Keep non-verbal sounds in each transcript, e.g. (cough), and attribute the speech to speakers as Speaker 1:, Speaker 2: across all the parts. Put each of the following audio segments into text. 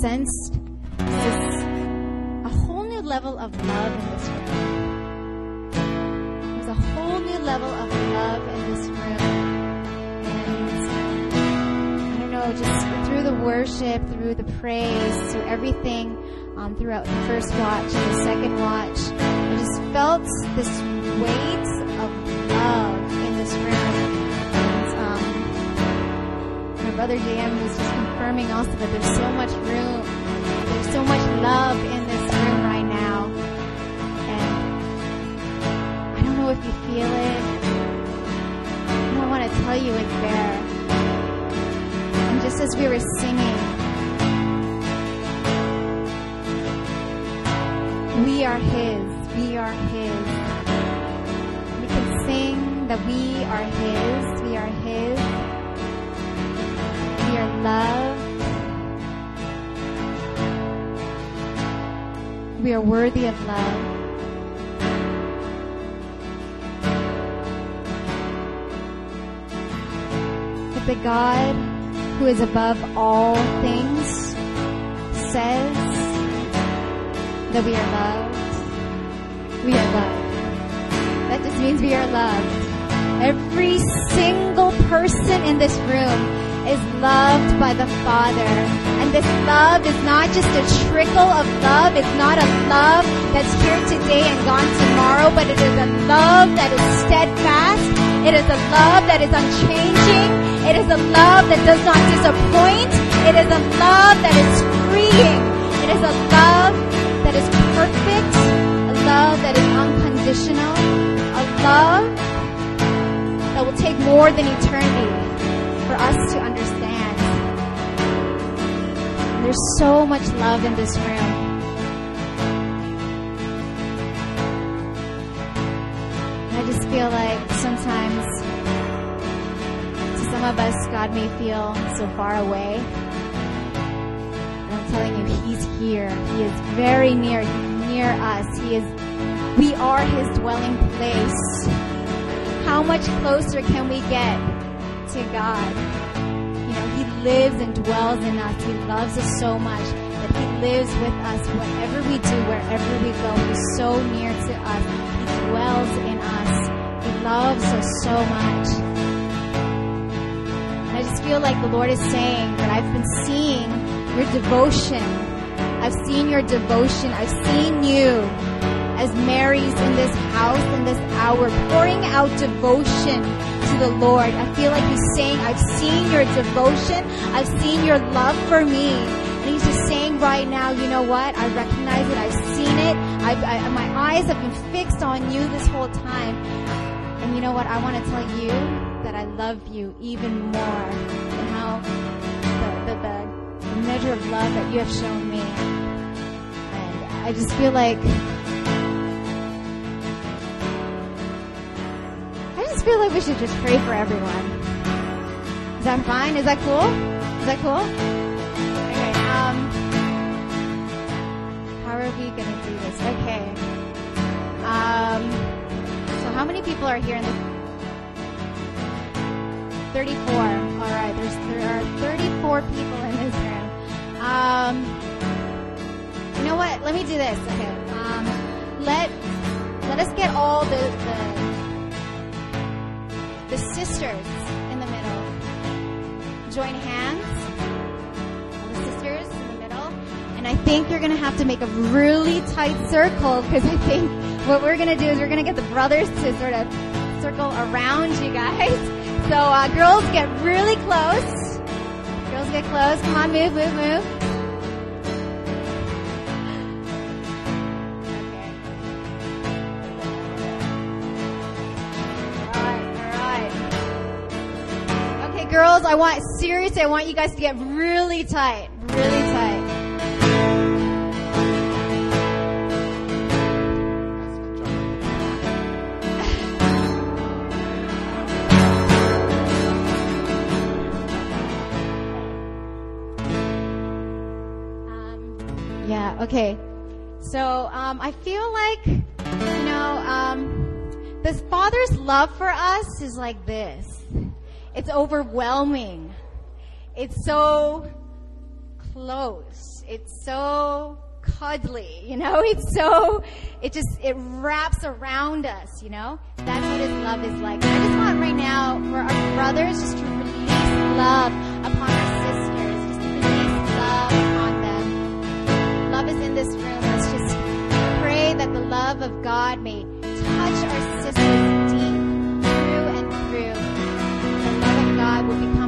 Speaker 1: sensed this, a whole new level of love in this room. There's a whole new level of love in this room. And I don't know, just through the worship, through the praise, through everything, um, throughout the first watch and the second watch, I just felt this weight of love in this room. And, um, my brother JM was just confirming also that there's so much room, there's so much love in this room right now. And I don't know if you feel it. I want to tell you it's there. And just as we were singing, we are His, we are His. We can sing that we are His, we are His. We are. We are worthy of love. But the God who is above all things says that we are loved. We are loved. That just means we are loved. Every single person in this room is loved by the Father. And this love is not just a trickle of love. It's not a love that's here today and gone tomorrow, but it is a love that is steadfast. It is a love that is unchanging. It is a love that does not disappoint. It is a love that is freeing. It is a love that is perfect. A love that is unconditional. A love that will take more than eternity us to understand. There's so much love in this room. I just feel like sometimes to some of us, God may feel so far away. And I'm telling you, He's here. He is very near, near us. He is, we are His dwelling place. How much closer can we get to God? You know, He lives and dwells in us. He loves us so much that He lives with us whatever we do, wherever we go. He's so near to us. He dwells in us. He loves us so much. I just feel like the Lord is saying that I've been seeing your devotion. I've seen your devotion. I've seen you as Mary's in this house in this hour, pouring out devotion to the Lord. I feel like He's saying, I've seen your devotion. I've seen your love for me. And He's just saying right now, you know what? I recognize it. I've seen it. I've, I, my eyes have been fixed on you this whole time. And you know what? I want to tell you that I love you even more and how the, the, the measure of love that you have shown me. And I just feel like feel like we should just pray for everyone. Is that fine? Is that cool? Is that cool? Okay. Um, how are we gonna do this? Okay. Um, so how many people are here in this? 34. All right. There's there are 34 people in this room. Um, you know what? Let me do this. Okay. Um, let let us get all the the the sisters in the middle. Join hands. All the sisters in the middle. And I think you're going to have to make a really tight circle because I think what we're going to do is we're going to get the brothers to sort of circle around you guys. So uh, girls get really close. Girls get close. Come on, move, move, move. Girls, I want, seriously, I want you guys to get really tight. Really tight. um, yeah, okay. So, um, I feel like, you know, um, the Father's love for us is like this. It's overwhelming. It's so close. It's so cuddly, you know? (laughs) It's so, it just, it wraps around us, you know? That's what his love is like. I just want right now for our brothers just to release love upon our sisters, just to release love upon them. Love is in this room. Let's just pray that the love of God may touch our will become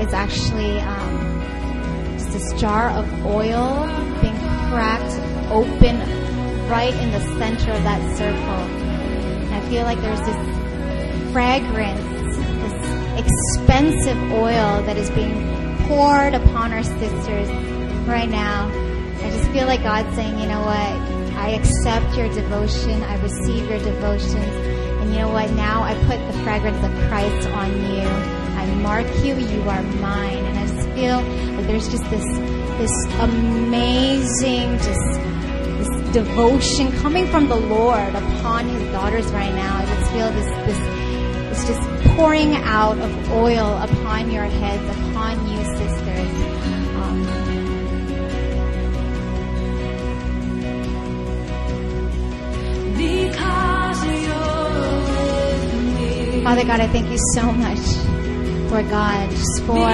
Speaker 1: is actually um, just this jar of oil being cracked open right in the center of that circle. And I feel like there's this fragrance, this expensive oil that is being poured upon our sisters right now. I just feel like God's saying, you know what? I accept your devotion. I receive your devotions. And you know what? Now I put the fragrance of Christ on you. I mark you. You are mine. And I just feel like there's just this, this amazing, just this devotion coming from the Lord upon His daughters right now. I just feel this, this, it's just pouring out of oil upon your heads, upon you, sisters. Um,
Speaker 2: Because you're with me.
Speaker 1: Father God, I thank you so much, Lord God, just for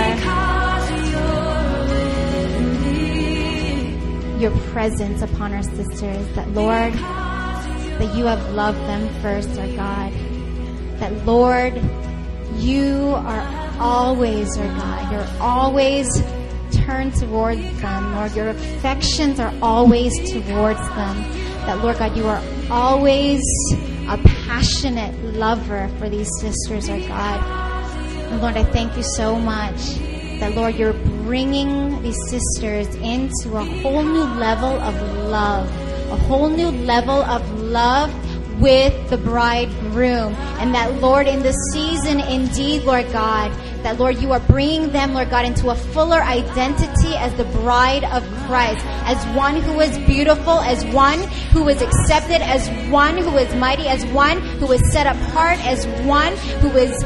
Speaker 1: your presence upon our sisters. That, Lord, that you have loved them first, our God. That, Lord, you are always, our God, you're always turned towards them, Lord. Your affections are always towards them. that, Lord God, you are always a passionate lover for these sisters, our God. Lord, I thank you so much that, Lord, you're bringing these sisters into a whole new level of love, a whole new level of love with the bridegroom. And that, Lord, in this season, indeed, Lord God, that, Lord, you are bringing them, Lord God, into a fuller identity as the bride of Christ, as one who is beautiful, as one who is accepted, as one who is mighty, as one who is set apart, as one who is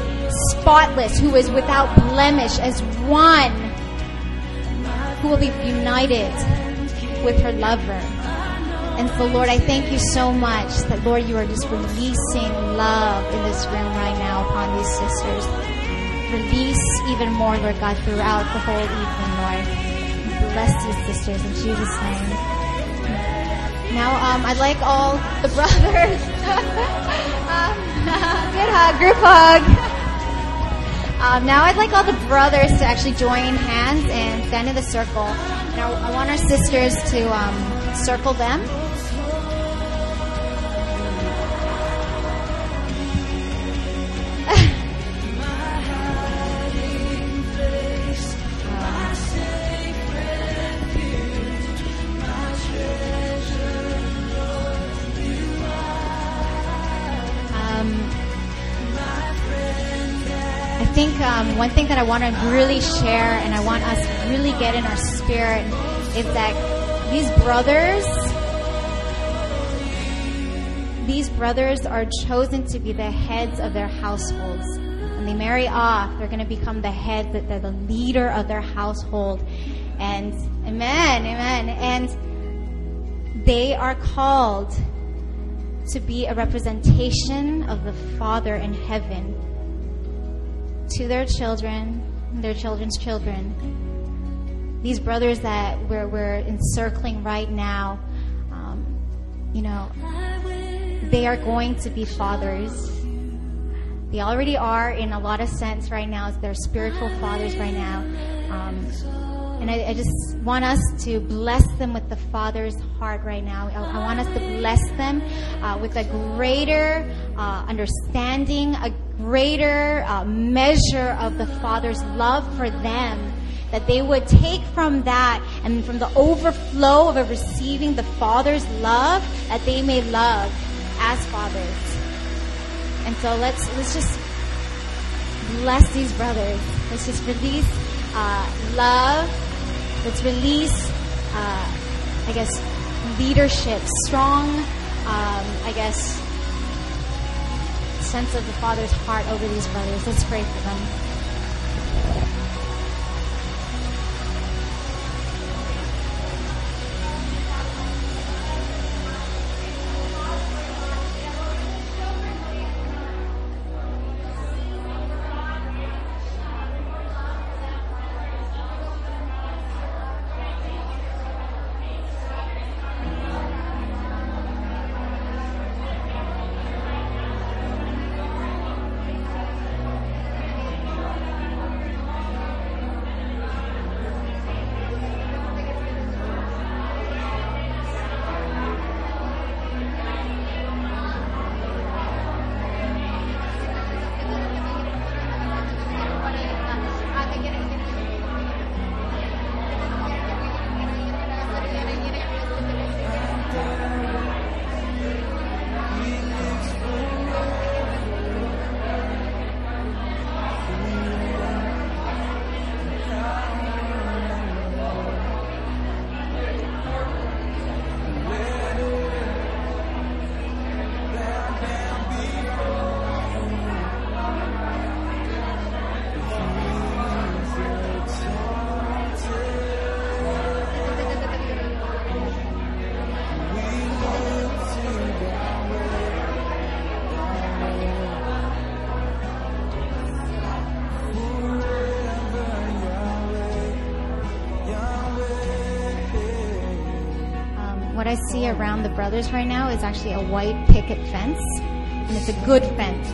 Speaker 1: spotless, who is without blemish, as one who will be united with her lover. And so, Lord, I thank you so much that, Lord, you are just releasing love in this room right now upon these sisters. Release even more, Lord God, throughout the whole evening, Lord. Bless these sisters in Jesus' name. Now, um, I'd like all the (laughs) brothers. (laughs) um, (laughs) good hug, group hug. Um, now I'd like all the brothers to actually join hands and stand in the circle. Now I want our sisters to um, circle them. One thing that I want to really share and I want us to really get in our spirit is that these brothers, these brothers are chosen to be the heads of their households. When they marry off, they're going to become the head, the, the leader of their household. And amen, amen. And they are called to be a representation of the Father in heaven to their children, their children's children. These brothers that we're, we're encircling right now, um, you know, they are going to be fathers. They already are in a lot of sense right now. They're spiritual fathers right now. Um, and I, I, just want us to bless them with the Father's heart right now. I, I want us to bless them uh, with a greater uh, understanding, a greater uh, measure of the Father's love for them. That they would take from that and from the overflow of receiving the Father's love, that they may love as fathers. And so let's let's just bless these brothers. Let's just release uh, love. Let's release, uh, I guess, leadership, strong, um, I guess, sense of the Father's heart over these brothers. Let's pray for them. Brothers right now is actually a white picket fence, and it's a good fence.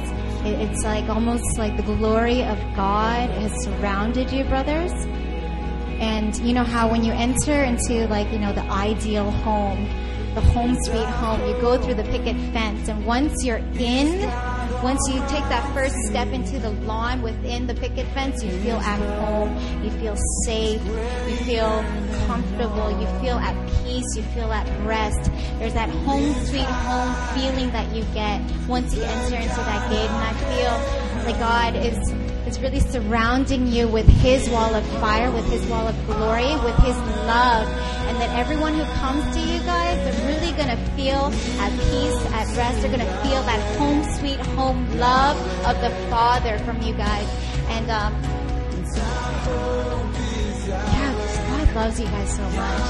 Speaker 1: It, it's like almost like the glory of God has surrounded you, brothers. And you know how when you enter into like you know the ideal home, the home sweet home. You go through the picket fence, and once you're in, once you take that first step into the lawn within the picket fence, you feel at home, you feel safe, you feel comfortable, you feel at peace, you feel at rest. There's that home sweet home feeling that you get once you enter into that gate, and I feel like God is is really surrounding you with His wall of fire, with His wall of glory, with His love. And that everyone who comes to you guys, they're really going to feel at peace, at rest. They're going to feel that home, sweet home love of the Father from you guys. And, um, yeah, God loves you guys so much.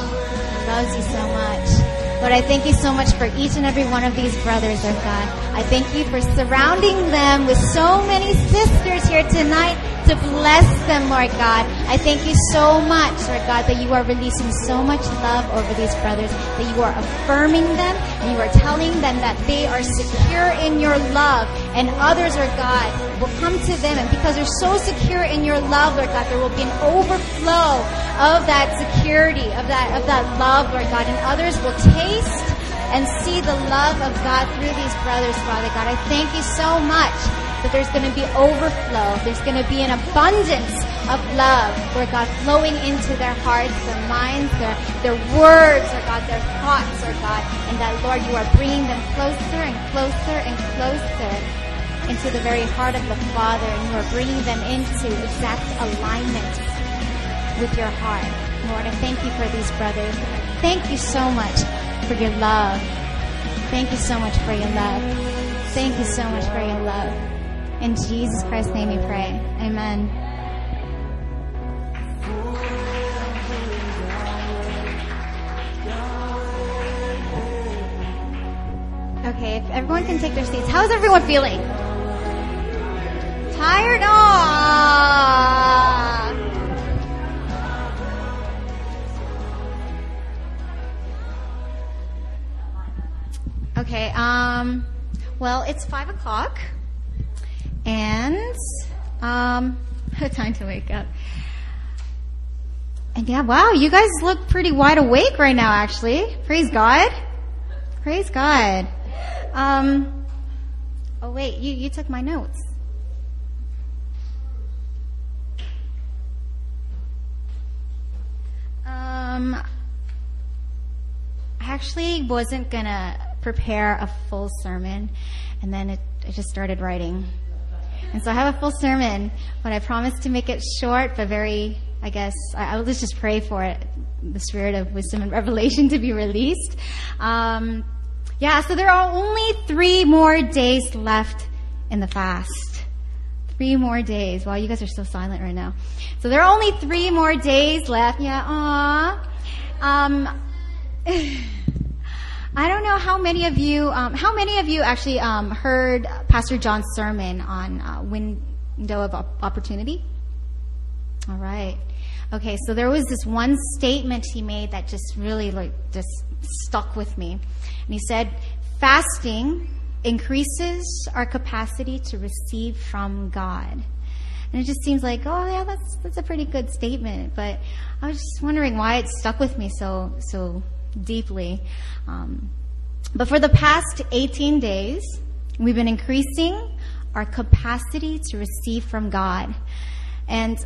Speaker 1: Loves you so much. Lord, I thank you so much for each and every one of these brothers, Lord God. I thank you for surrounding them with so many sisters here tonight to bless them, Lord God. I thank you so much, Lord God, that you are releasing so much love over these brothers, that you are affirming them, and you are telling them that they are secure in your love, and others, Lord God, will come to them, and because they're so secure in your love, Lord God, there will be an overflow of that security, of that, of that love, Lord God, and others will taste and see the love of God through these brothers, Father God. I thank you so much that there's going to be overflow. There's going to be an abundance of love, Lord God, flowing into their hearts, their minds, their, their words, Lord God, their thoughts, Lord God, and that, Lord, you are bringing them closer and closer and closer into the very heart of the Father, and you are bringing them into exact alignment with your heart. Lord, I thank you for these brothers. Thank you so much for your love. Thank you so much for your love. Thank you so much for your love. In Jesus Christ's name we pray. Amen. Okay, if everyone can take their seats. How's everyone feeling? Tired? Aww. Okay, um, well, it's five o'clock, and um, (laughs) time to wake up. And yeah, wow, you guys look pretty wide awake right now. Actually, praise God, praise God. Um, oh wait, you you took my notes. Um, I actually wasn't gonna prepare a full sermon, and then it, I just started writing. And so I have a full sermon, but I promised to make it short, but very, I guess, I, I will just pray for it, the spirit of wisdom and (laughs) revelation to be released. Um, yeah, so there are only three more days left in the fast. Three more days. Wow, you guys are so silent right now. So there are only three more days left. Yeah, aw. Um, (laughs) I don't know how many of you, um, how many of you actually um, heard Pastor John's sermon on uh, window of op- opportunity? All right. Okay, so there was this one statement he made that just really like just stuck with me, and he said, "Fasting increases our capacity to receive from God." And it just seems like, oh yeah, that's that's a pretty good statement. But I was just wondering why it stuck with me so so deeply. Um, but for the past 18 days, we've been increasing our capacity to receive from God. And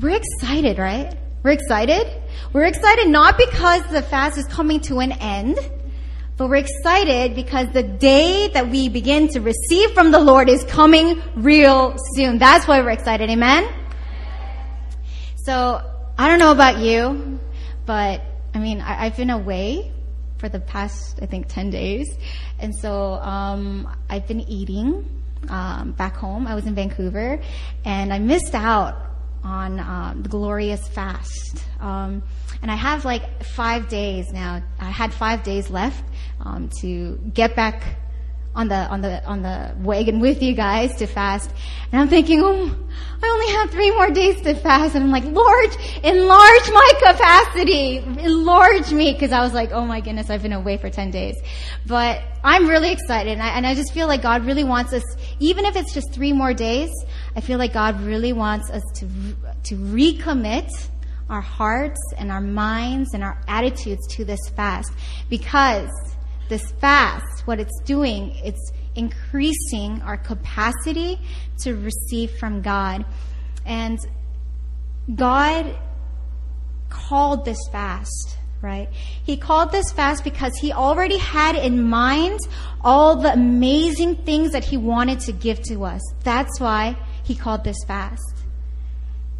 Speaker 1: we're excited, right? We're excited. We're excited not because the fast is coming to an end, but we're excited because the day that we begin to receive from the Lord is coming real soon. That's why we're excited. Amen? So, I don't know about you, but I mean, I, have been away for the past, I think, 10 days. And so, um, I've been eating, um, back home. I was in Vancouver and I missed out on, um, the glorious fast. Um, and I have like five days now. I had five days left, um, to get back on the on the on the wagon with you guys to fast. And I'm thinking, oh, I only have three more days to fast. And I'm like, Lord, enlarge my capacity, enlarge me, because I was like, oh my goodness, I've been away for ten days. But I'm really excited, and I, and I just feel like God really wants us, even if it's just three more days. I feel like God really wants us to to recommit our hearts and our minds and our attitudes to this fast because this fast, what it's doing, it's increasing our capacity to receive from God. And God called this fast, right? He called this fast because he already had in mind all the amazing things that he wanted to give to us. That's why he called this fast.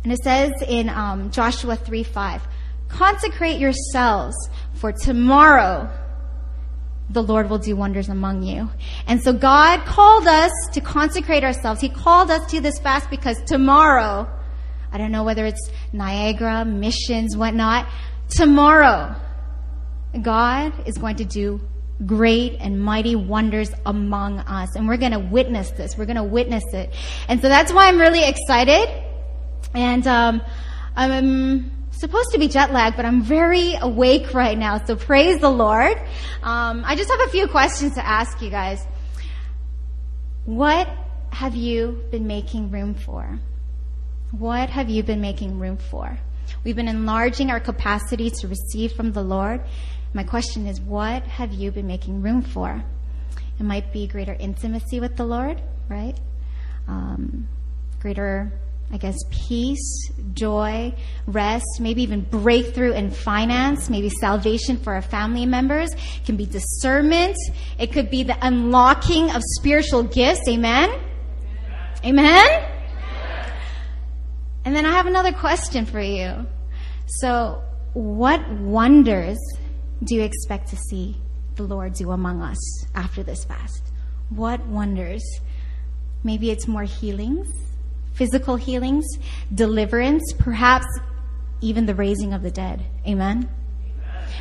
Speaker 1: And it says in um, Joshua 3 5, consecrate yourselves for tomorrow the Lord will do wonders among you. And so God called us to consecrate ourselves. He called us to this fast because tomorrow, I don't know whether it's Niagara, missions, whatnot, tomorrow, God is going to do great and mighty wonders among us. And we're going to witness this. We're going to witness it. And so that's why I'm really excited. And um, I'm supposed to be jet lagged, but I'm very awake right now. So praise the Lord. Um, I just have a few questions to ask you guys. What have you been making room for? What have you been making room for? We've been enlarging our capacity to receive from the Lord. My question is, what have you been making room for? It might be greater intimacy with the Lord, right? Um, greater, I guess, peace, joy, rest, maybe even breakthrough in finance, maybe salvation for our family members. It can be discernment. It could be the unlocking of spiritual gifts. Amen? Amen? And then I have another question for you. So, what wonders do you expect to see the Lord do among us after this fast? What wonders? Maybe it's more healings, physical healings, deliverance, perhaps even the raising of the dead. Amen?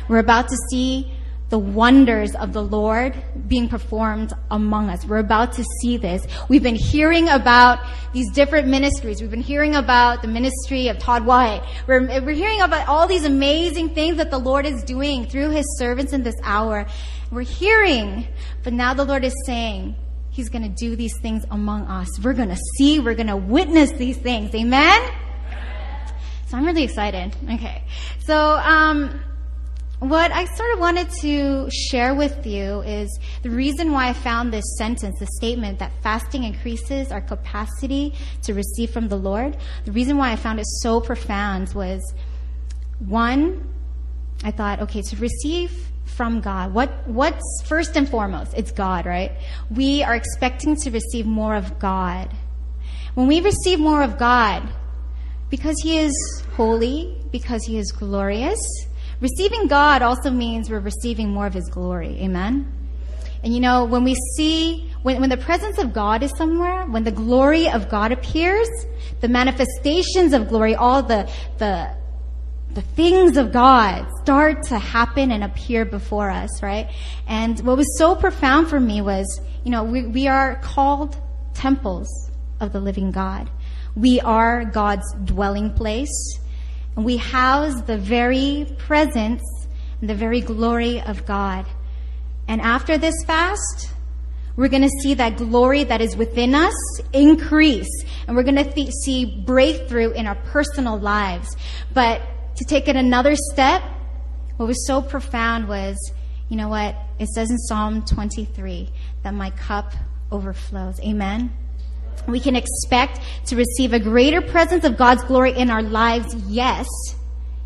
Speaker 1: We're about to see the wonders of the Lord being performed among us. We're about to see this. We've been hearing about these different ministries. We've been hearing about the ministry of Todd White. We're, we're hearing about all these amazing things that the Lord is doing through his servants in this hour. We're hearing, but now the Lord is saying, He's going to do these things among us. We're going to see, we're going to witness these things. Amen? So I'm really excited. Okay. So, um, what I sort of wanted to share with you is the reason why I found this sentence, the statement that fasting increases our capacity to receive from the Lord. The reason why I found it so profound was one, I thought, okay, to receive from God, what, what's first and foremost? It's God, right? We are expecting to receive more of God. When we receive more of God, because He is holy, because He is glorious, Receiving God also means we're receiving more of His glory. Amen? And you know, when we see, when, when the presence of God is somewhere, when the glory of God appears, the manifestations of glory, all the, the, the things of God start to happen and appear before us, right? And what was so profound for me was, you know, we, we are called temples of the living God. We are God's dwelling place. And we house the very presence and the very glory of God. And after this fast, we're going to see that glory that is within us increase. And we're going to th- see breakthrough in our personal lives. But to take it another step, what was so profound was, you know what? It says in Psalm 23 that my cup overflows. Amen? We can expect to receive a greater presence of God's glory in our lives, yes.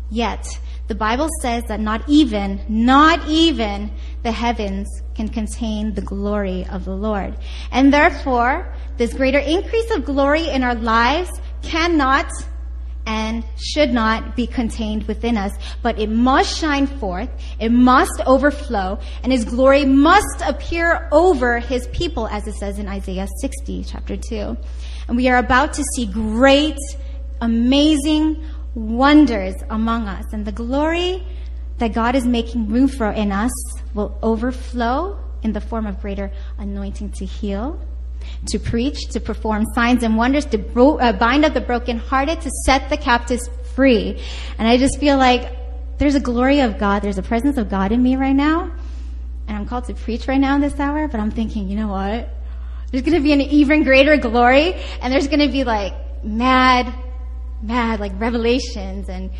Speaker 1: Yet, the Bible says that not even, not even the heavens can contain the glory of the Lord. And therefore, this greater increase of glory in our lives cannot and should not be contained within us, but it must shine forth, it must overflow, and His glory must appear over His people, as it says in Isaiah 60, chapter 2. And we are about to see great, amazing wonders among us, and the glory that God is making room for in us will overflow in the form of greater anointing to heal, to preach, to perform signs and wonders, to bro- uh, bind up the brokenhearted, to set the captives free. And I just feel like there's a glory of God, there's a presence of God in me right now. And I'm called to preach right now in this hour, but I'm thinking, you know what? There's going to be an even greater glory, and there's going to be like mad, mad, like revelations and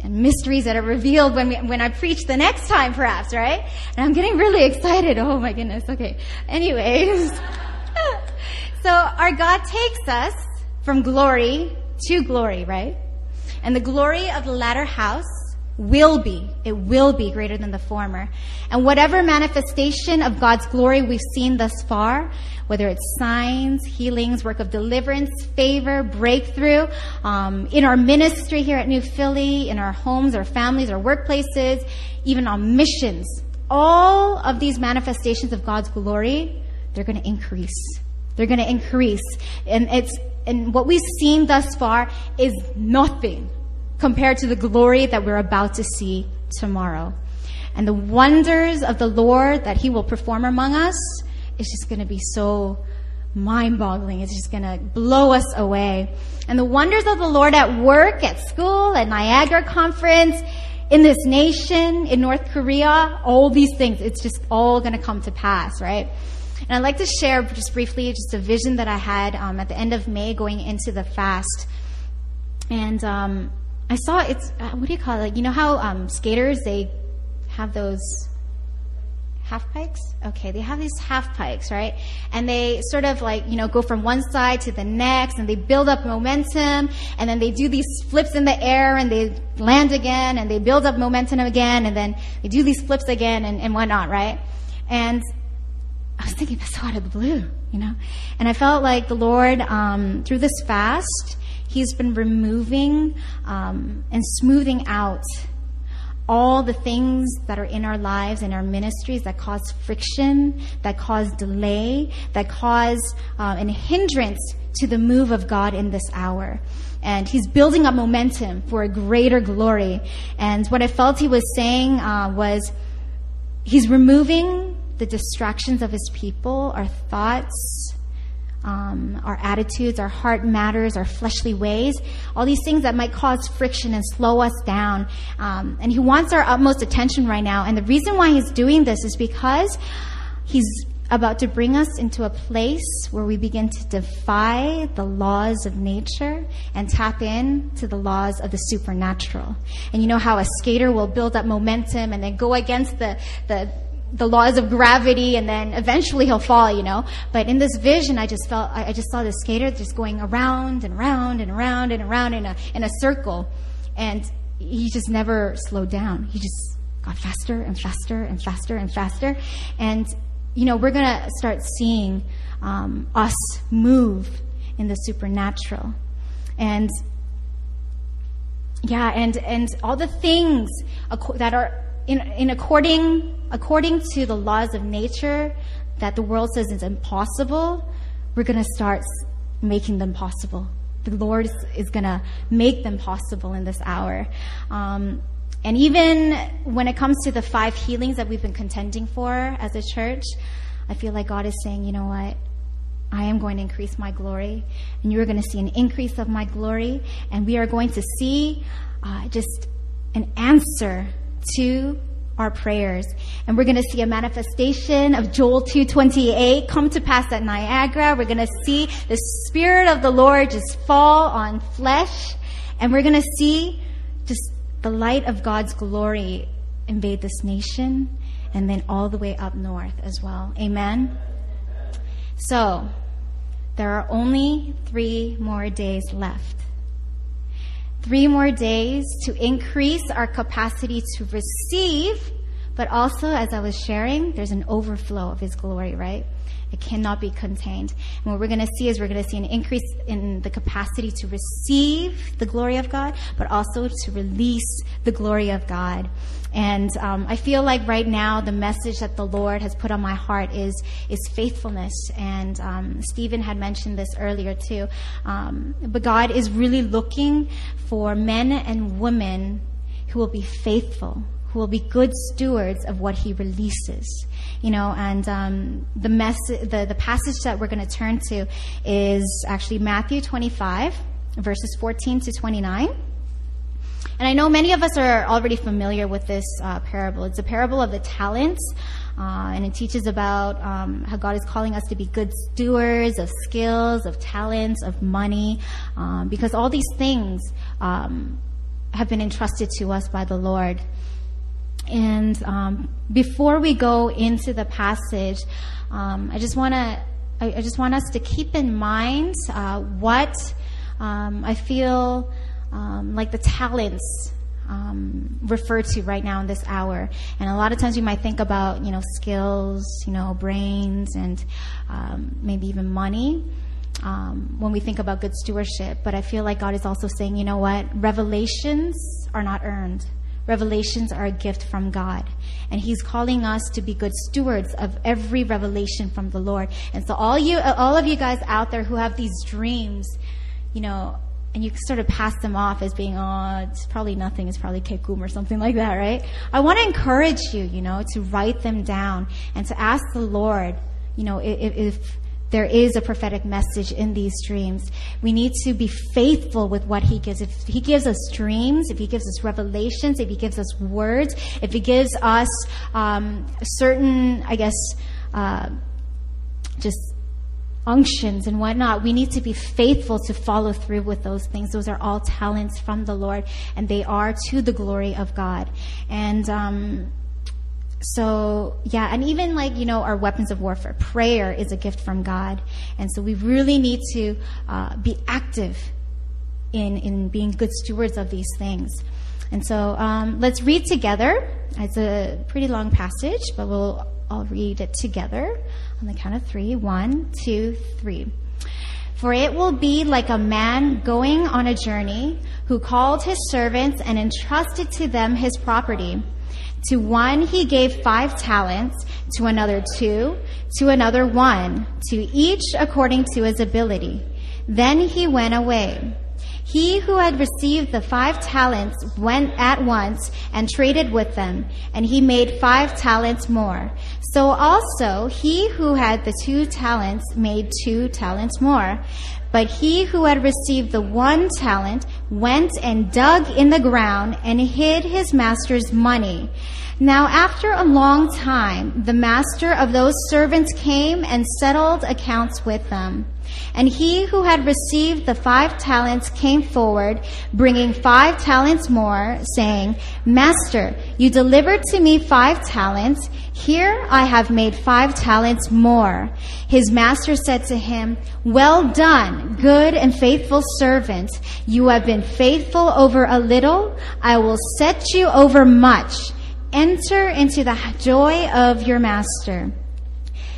Speaker 1: and mysteries that are revealed when we, when I preach the next time, perhaps, right? And I'm getting really excited. Oh my goodness. Okay. Anyways. (laughs) so our God takes us from glory to glory, right? And the glory of the latter house will be, it will be greater than the former. And whatever manifestation of God's glory we've seen thus far, whether it's signs, healings, work of deliverance, favor, breakthrough, um, in our ministry here at New Philly, in our homes, our families, our workplaces, even on missions, all of these manifestations of God's glory, they're going to increase. They're going to increase. And it's, and what we've seen thus far is nothing compared to the glory that we're about to see tomorrow. And the wonders of the Lord that He will perform among us is just going to be so mind boggling. It's just going to blow us away. And the wonders of the Lord at work, at school, at Niagara Conference, in this nation, in North Korea, all these things, it's just all going to come to pass, right? And I'd like to share just briefly just a vision that I had um, at the end of May going into the fast. And um, I saw it's, uh, what do you call it? You know how um, skaters, they have those half pipes? Okay, they have these half pipes, right? And they sort of like, you know, go from one side to the next and they build up momentum and then they do these flips in the air and they land again and they build up momentum again and then they do these flips again and, and whatnot, right? And I was thinking that's so out of the blue, you know? And I felt like the Lord, um, through this fast, He's been removing um, and smoothing out all the things that are in our lives and our ministries that cause friction, that cause delay, that cause uh, an hindrance to the move of God in this hour. And he's building up momentum for a greater glory. And what I felt he was saying uh, was he's removing the distractions of his people, our thoughts, um, our attitudes, our heart matters, our fleshly ways, all these things that might cause friction and slow us down. Um, and he wants our utmost attention right now. And the reason why he's doing this is because he's about to bring us into a place where we begin to defy the laws of nature and tap in to the laws of the supernatural. And you know how a skater will build up momentum and then go against the, the, the laws of gravity and then eventually he'll fall, you know. But in this vision, I just felt, I just saw this skater just going around and around and around and around in a, in a circle. And he just never slowed down. He just got faster and faster and faster and faster. And, you know, we're going to start seeing um, us move in the supernatural. And yeah, and, and all the things that are in, in according, according to the laws of nature that the world says is impossible, we're going to start making them possible. The Lord is, going to make them possible in this hour. Um, and even when it comes to the five healings that we've been contending for as a church, I feel like God is saying, you know what? I am going to increase my glory, and you are going to see an increase of my glory, and we are going to see uh, just an answer to our prayers. And we're going to see a manifestation of Joel 2:28 come to pass at Niagara. We're going to see the spirit of the Lord just fall on flesh, and we're going to see just the light of God's glory invade this nation and then all the way up north as well. Amen. So, there are only 3 more days left three more days to increase our capacity to receive, but also, as I was sharing, there's an overflow of His glory, right? It cannot be contained. And what we're going to see is we're going to see an increase in the capacity to receive the glory of God, but also to release the glory of God. And um, I feel like right now the message that the Lord has put on my heart is is faithfulness. And um, Stephen had mentioned this earlier too. Um, but God is really looking for men and women who will be faithful, who will be good stewards of what He releases you know, and um, the, mess- the, the passage that we're going to turn to is actually Matthew 25, verses 14 to 29. And I know many of us are already familiar with this uh, parable. It's a parable of the talents, uh, and it teaches about um, how God is calling us to be good stewards of skills, of talents, of money, um, because all these things um, have been entrusted to us by the Lord. And um, before we go into the passage, um, I just want to I, I just want us to keep in mind uh, what um, I feel um, like the talents um, refer to right now in this hour. And a lot of times we might think about you know skills, you know brains, and um, maybe even money. Um, when we think about good stewardship, but I feel like God is also saying, you know what? Revelations are not earned. Revelations are a gift from God. And He's calling us to be good stewards of every revelation from the Lord. And so all you, all of you guys out there who have these dreams, you know, and you sort of pass them off as being, oh, it's probably nothing, it's probably kekum or something like that, right? I want to encourage you, you know, to write them down and to ask the Lord, you know, if, if there is a prophetic message in these dreams. We need to be faithful with what He gives. If He gives us dreams, if He gives us revelations, if He gives us words, if He gives us um, certain, I guess, uh, just unctions and whatnot, we need to be faithful to follow through with those things. Those are all talents from the Lord, and they are to the glory of God. And um, so yeah, and even like you know our weapons of warfare, prayer is a gift from God, and so we really need to uh, be active in in being good stewards of these things. And so um, let's read together. It's a pretty long passage, but we'll all read it together on the count of three. One, two, three. For it will be like a man going on a journey who called his servants and entrusted to them his property. To one he gave five talents, to another two, to another one, to each according to his ability. Then he went away. He who had received the five talents went at once and traded with them, and he made five talents more. So also he who had the two talents made two talents more. But he who had received the one talent went and dug in the ground and hid his master's money. Now after a long time, the master of those servants came and settled accounts with them. And he who had received the five talents came forward, bringing five talents more, saying, Master, you delivered to me five talents. Here I have made five talents more. His master said to him, Well done, good and faithful servant. You have been faithful over a little. I will set you over much. Enter into the joy of your master.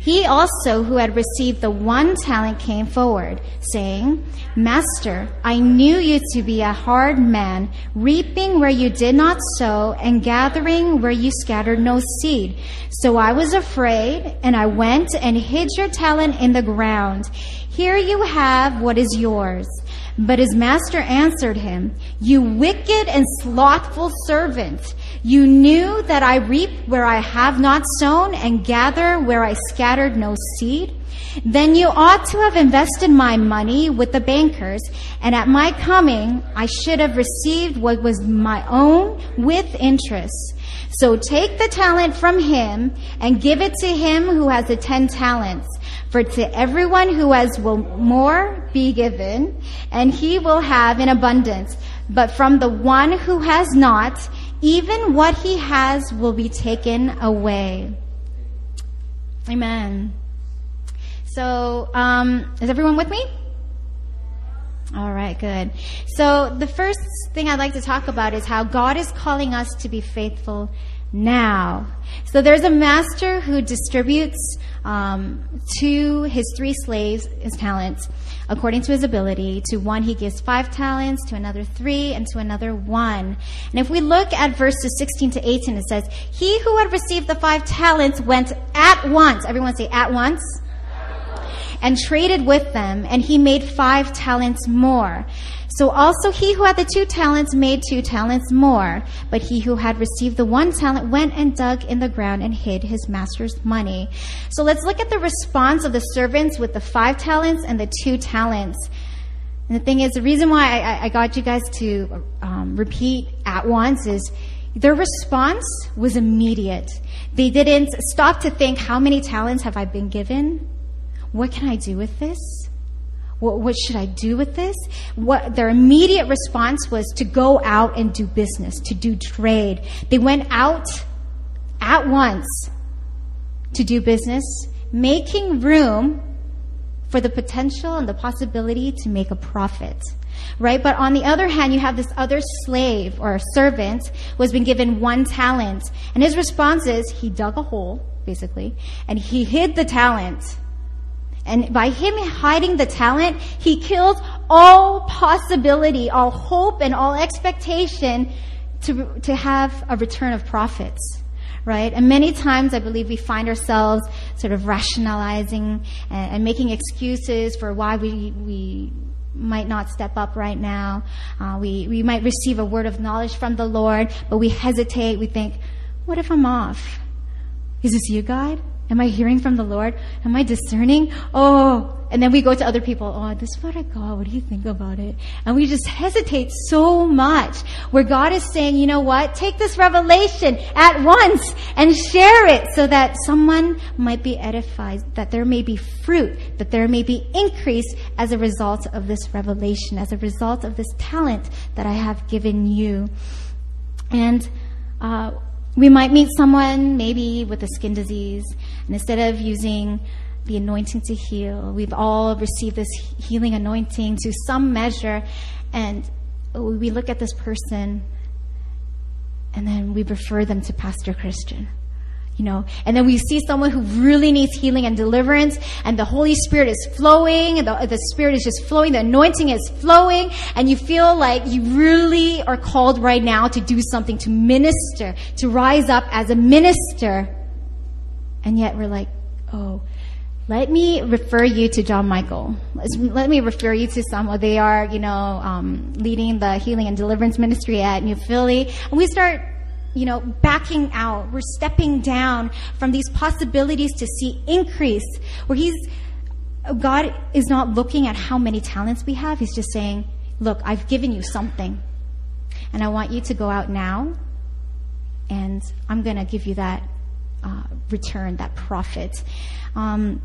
Speaker 1: He also, who had received the one talent, came forward, saying, Master, I knew you to be a hard man, reaping where you did not sow, and gathering where you scattered no seed. So I was afraid, and I went and hid your talent in the ground. Here you have what is yours. But his master answered him, You wicked and slothful servant. You knew that I reap where I have not sown and gather where I scattered no seed. Then you ought to have invested my money with the bankers, and at my coming I should have received what was my own with interest. So take the talent from him and give it to him who has the ten talents. For to everyone who has will more be given, and he will have in abundance. But from the one who has not, even what he has will be taken away. Amen. So, um, is everyone with me? All right, good. So the first thing I'd like to talk about is how God is calling us to be faithful now. So there's a master who distributes um, to his three slaves his talents according to his ability. To one he gives five talents, to another three, and to another one. And if we look at verses 16 to 18, it says, He who had received the five talents went at once. Everyone say at once and traded with them, and he made five talents more. So also he who had the two talents made two talents more. But he who had received the one talent went and dug in the ground and hid his master's money. So let's look at the response of the servants with the five talents and the two talents. And the thing is, the reason why I, I- got you guys to um, repeat at once is their response was immediate. They didn't stop to think, how many talents have I been given? What can I do with this? What, what should I do with this? What their immediate response was to go out and do business, to do trade. They went out at once to do business, making room for the potential and the possibility to make a profit. Right? But on the other hand, you have this other slave or servant who has been given one talent. And his response is he dug a hole, basically, and he hid the talent. And by him hiding the talent, he killed all possibility, all hope, and all expectation to, to have a return of profits. Right? And many times I believe we find ourselves sort of rationalizing and, and making excuses for why we, we might not step up right now. Uh, we, we might receive a word of knowledge from the Lord, but we hesitate. We think, what if I'm off? Is this you, God? Am I hearing from the Lord? Am I discerning? Oh, and then we go to other people. Oh, this is what I got. What do you think about it? And we just hesitate so much where God is saying, you know what? Take this revelation at once and share it so that someone might be edified, that there may be fruit, that there may be increase as a result of this revelation, as a result of this talent that I have given you. And, uh, we might meet someone maybe with a skin disease, and instead of using the anointing to heal, we've all received this healing anointing to some measure, and we look at this person and then we refer them to Pastor Christian. You know, and then we see someone who really needs healing and deliverance, and the Holy Spirit is flowing, and the, the Spirit is just flowing, the anointing is flowing, and you feel like you really are called right now to do something, to minister, to rise up as a minister. And yet we're like, oh, let me refer you to John Michael. Let's, me refer you to someone. They are, you know, um, leading the healing and deliverance ministry at New Philly. And we start, you know, backing out. We're stepping down from these possibilities to see increase where he's, God is not looking at how many talents we have. He's just saying, look, I've given you something and I want you to go out now and I'm going to give you that uh, return, that profit. Um,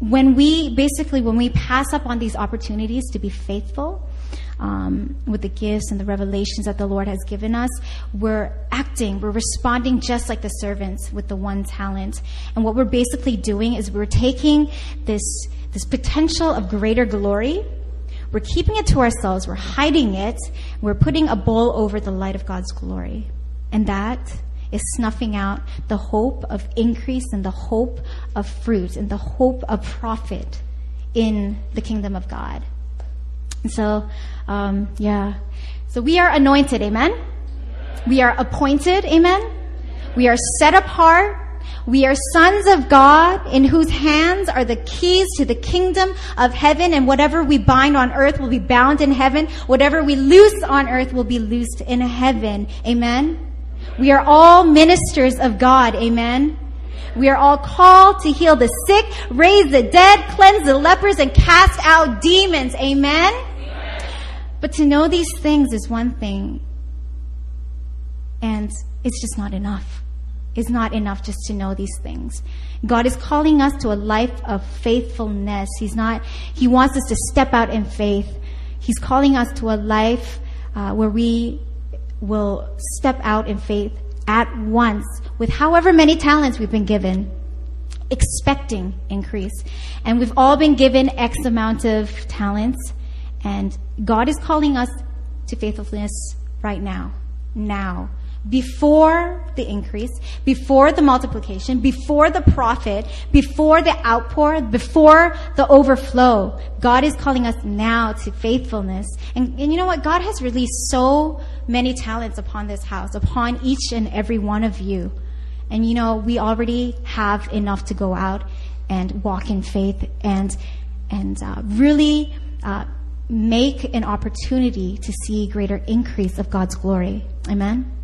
Speaker 1: when we basically when we pass up on these opportunities to be faithful um, with the gifts and the revelations that the lord has given us we're acting we're responding just like the servants with the one talent and what we're basically doing is we're taking this this potential of greater glory we're keeping it to ourselves we're hiding it we're putting a bowl over the light of god's glory and that is snuffing out the hope of increase and the hope of fruit and the hope of profit in the kingdom of God. And so, um, yeah. So we are anointed, amen? We are appointed, amen? We are set apart. We are sons of God in whose hands are the keys to the kingdom of heaven and whatever we bind on earth will be bound in heaven. Whatever we loose on earth will be loosed in heaven. Amen? We are all ministers of God. Amen. We are all called to heal the sick, raise the dead, cleanse the lepers, and cast out demons. Amen. But to know these things is one thing. And it's just not enough. It's not enough just to know these things. God is calling us to a life of faithfulness. He's not, He wants us to step out in faith. He's calling us to a life uh, where we will step out in faith at once with however many talents we've been given, expecting increase. And we've all been given X amount of talents, and God is calling us to faithfulness right now. Now. Before the increase, before the multiplication, before the profit, before the outpour, before the overflow. God is calling us now to faithfulness. And, and you know what? God has released so many talents upon this house, upon each and every one of you. And you know, we already have enough to go out and walk in faith and and uh, really uh, make an opportunity to see greater increase of God's glory. Amen.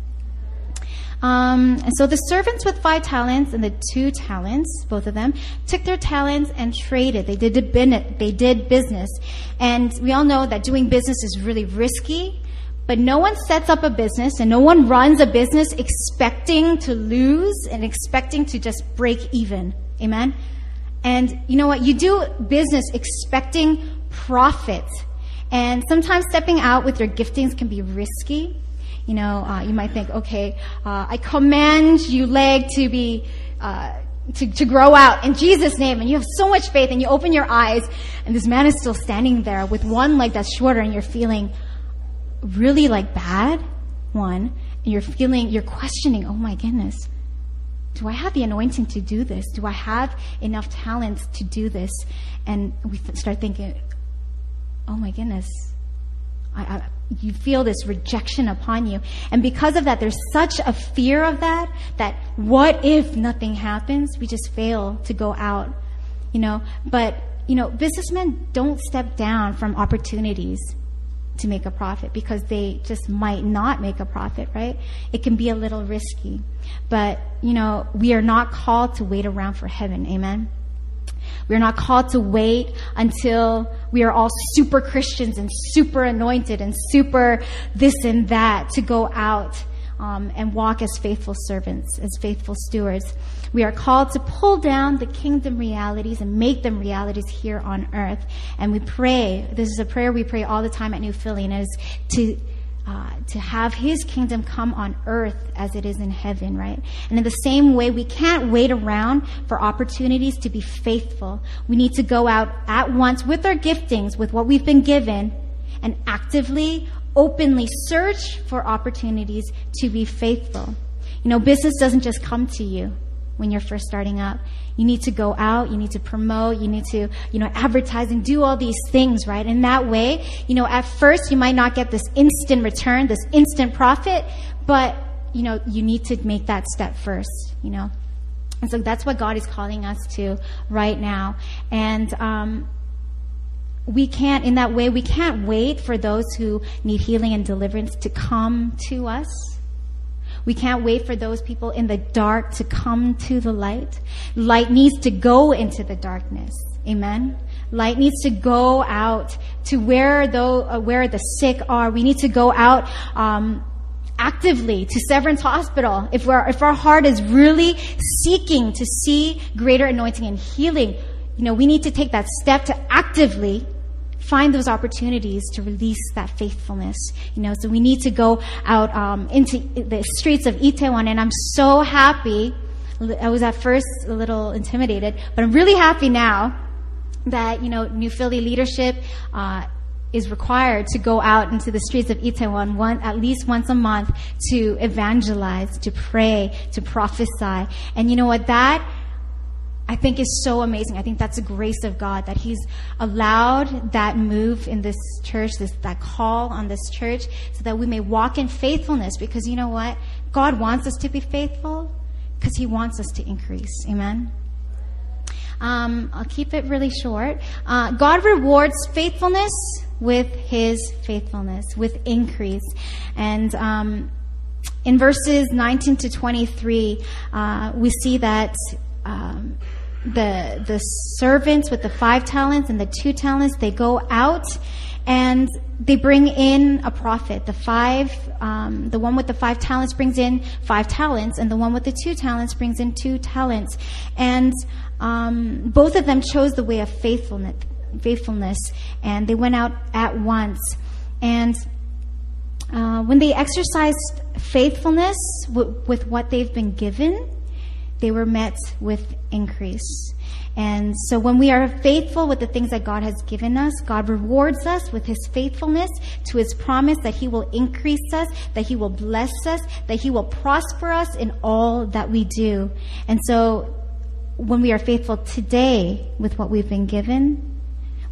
Speaker 1: Um, and so the servants with five talents and the two talents, both of them, took their talents and traded. They did they did business, and we all know that doing business is really risky. But no one sets up a business and no one runs a business expecting to lose and expecting to just break even. Amen. And you know what? You do business expecting profit. And sometimes stepping out with your giftings can be risky. You know, uh, you might think, okay, uh, I command you leg to be, uh, to, to grow out in Jesus' name. And you have so much faith and you open your eyes and this man is still standing there with one leg that's shorter and you're feeling really like bad, one, and you're feeling, you're questioning, oh my goodness, do I have the anointing to do this? Do I have enough talents to do this? And we start thinking, oh my goodness, I, I, you feel this rejection upon you. And because of that, there's such a fear of that, that what if nothing happens? We just fail to go out, you know. But, you know, businessmen don't step down from opportunities to make a profit because they just might not make a profit, right? It can be a little risky. But, you know, we are not called to wait around for heaven. Amen. We are not called to wait until we are all super Christians and super anointed and super this and that to go out um, and walk as faithful servants, as faithful stewards. We are called to pull down the kingdom realities and make them realities here on earth. And we pray, this is a prayer we pray all the time at New Philly, and it is to uh, to have his kingdom come on earth as it is in heaven, right? And in the same way, we can't wait around for opportunities to be faithful. We need to go out at once with our giftings, with what we've been given, and actively, openly search for opportunities to be faithful. You know, business doesn't just come to you when you're first starting up. You need to go out, you need to promote, you need to, you know, advertise and do all these things, right? In that way, you know, at first you might not get this instant return, this instant profit, but, you know, you need to make that step first, you know. And so that's what God is calling us to right now. And, um, we can't, in that way, we can't wait for those who need healing and deliverance to come to us. We can't wait for those people in the dark to come to the light. Light needs to go into the darkness. Amen. Light needs to go out to where though where the sick are. We need to go out um, actively to Severance Hospital. If our if our heart is really seeking to see greater anointing and healing, you know, we need to take that step to actively find those opportunities to release that faithfulness. You know, so we need to go out um, into the streets of Itaewon, and I'm so happy. I was at first a little intimidated, but I'm really happy now that you know New Philly leadership. Uh, is required to go out into the streets of Itaewon one, at least once a month to evangelize, to pray, to prophesy. And you know what? That I think is so amazing. I think that's the grace of God that He's allowed that move in this church, this that call on this church, so that we may walk in faithfulness. Because you know what? God wants us to be faithful because He wants us to increase. Amen. Um, I'll keep it really short. Uh, God rewards faithfulness with His faithfulness, with increase, and. Um, in verses 19 to 23, uh, we see that um, the the servants with the five talents and the two talents they go out and they bring in a profit. The five, um, the one with the five talents brings in five talents, and the one with the two talents brings in two talents. And um, both of them chose the way of faithfulness, faithfulness, and they went out at once. And uh, when they exercised faithfulness w- with what they've been given, they were met with increase. And so when we are faithful with the things that God has given us, God rewards us with his faithfulness to his promise that he will increase us, that he will bless us, that he will prosper us in all that we do. And so when we are faithful today with what we've been given,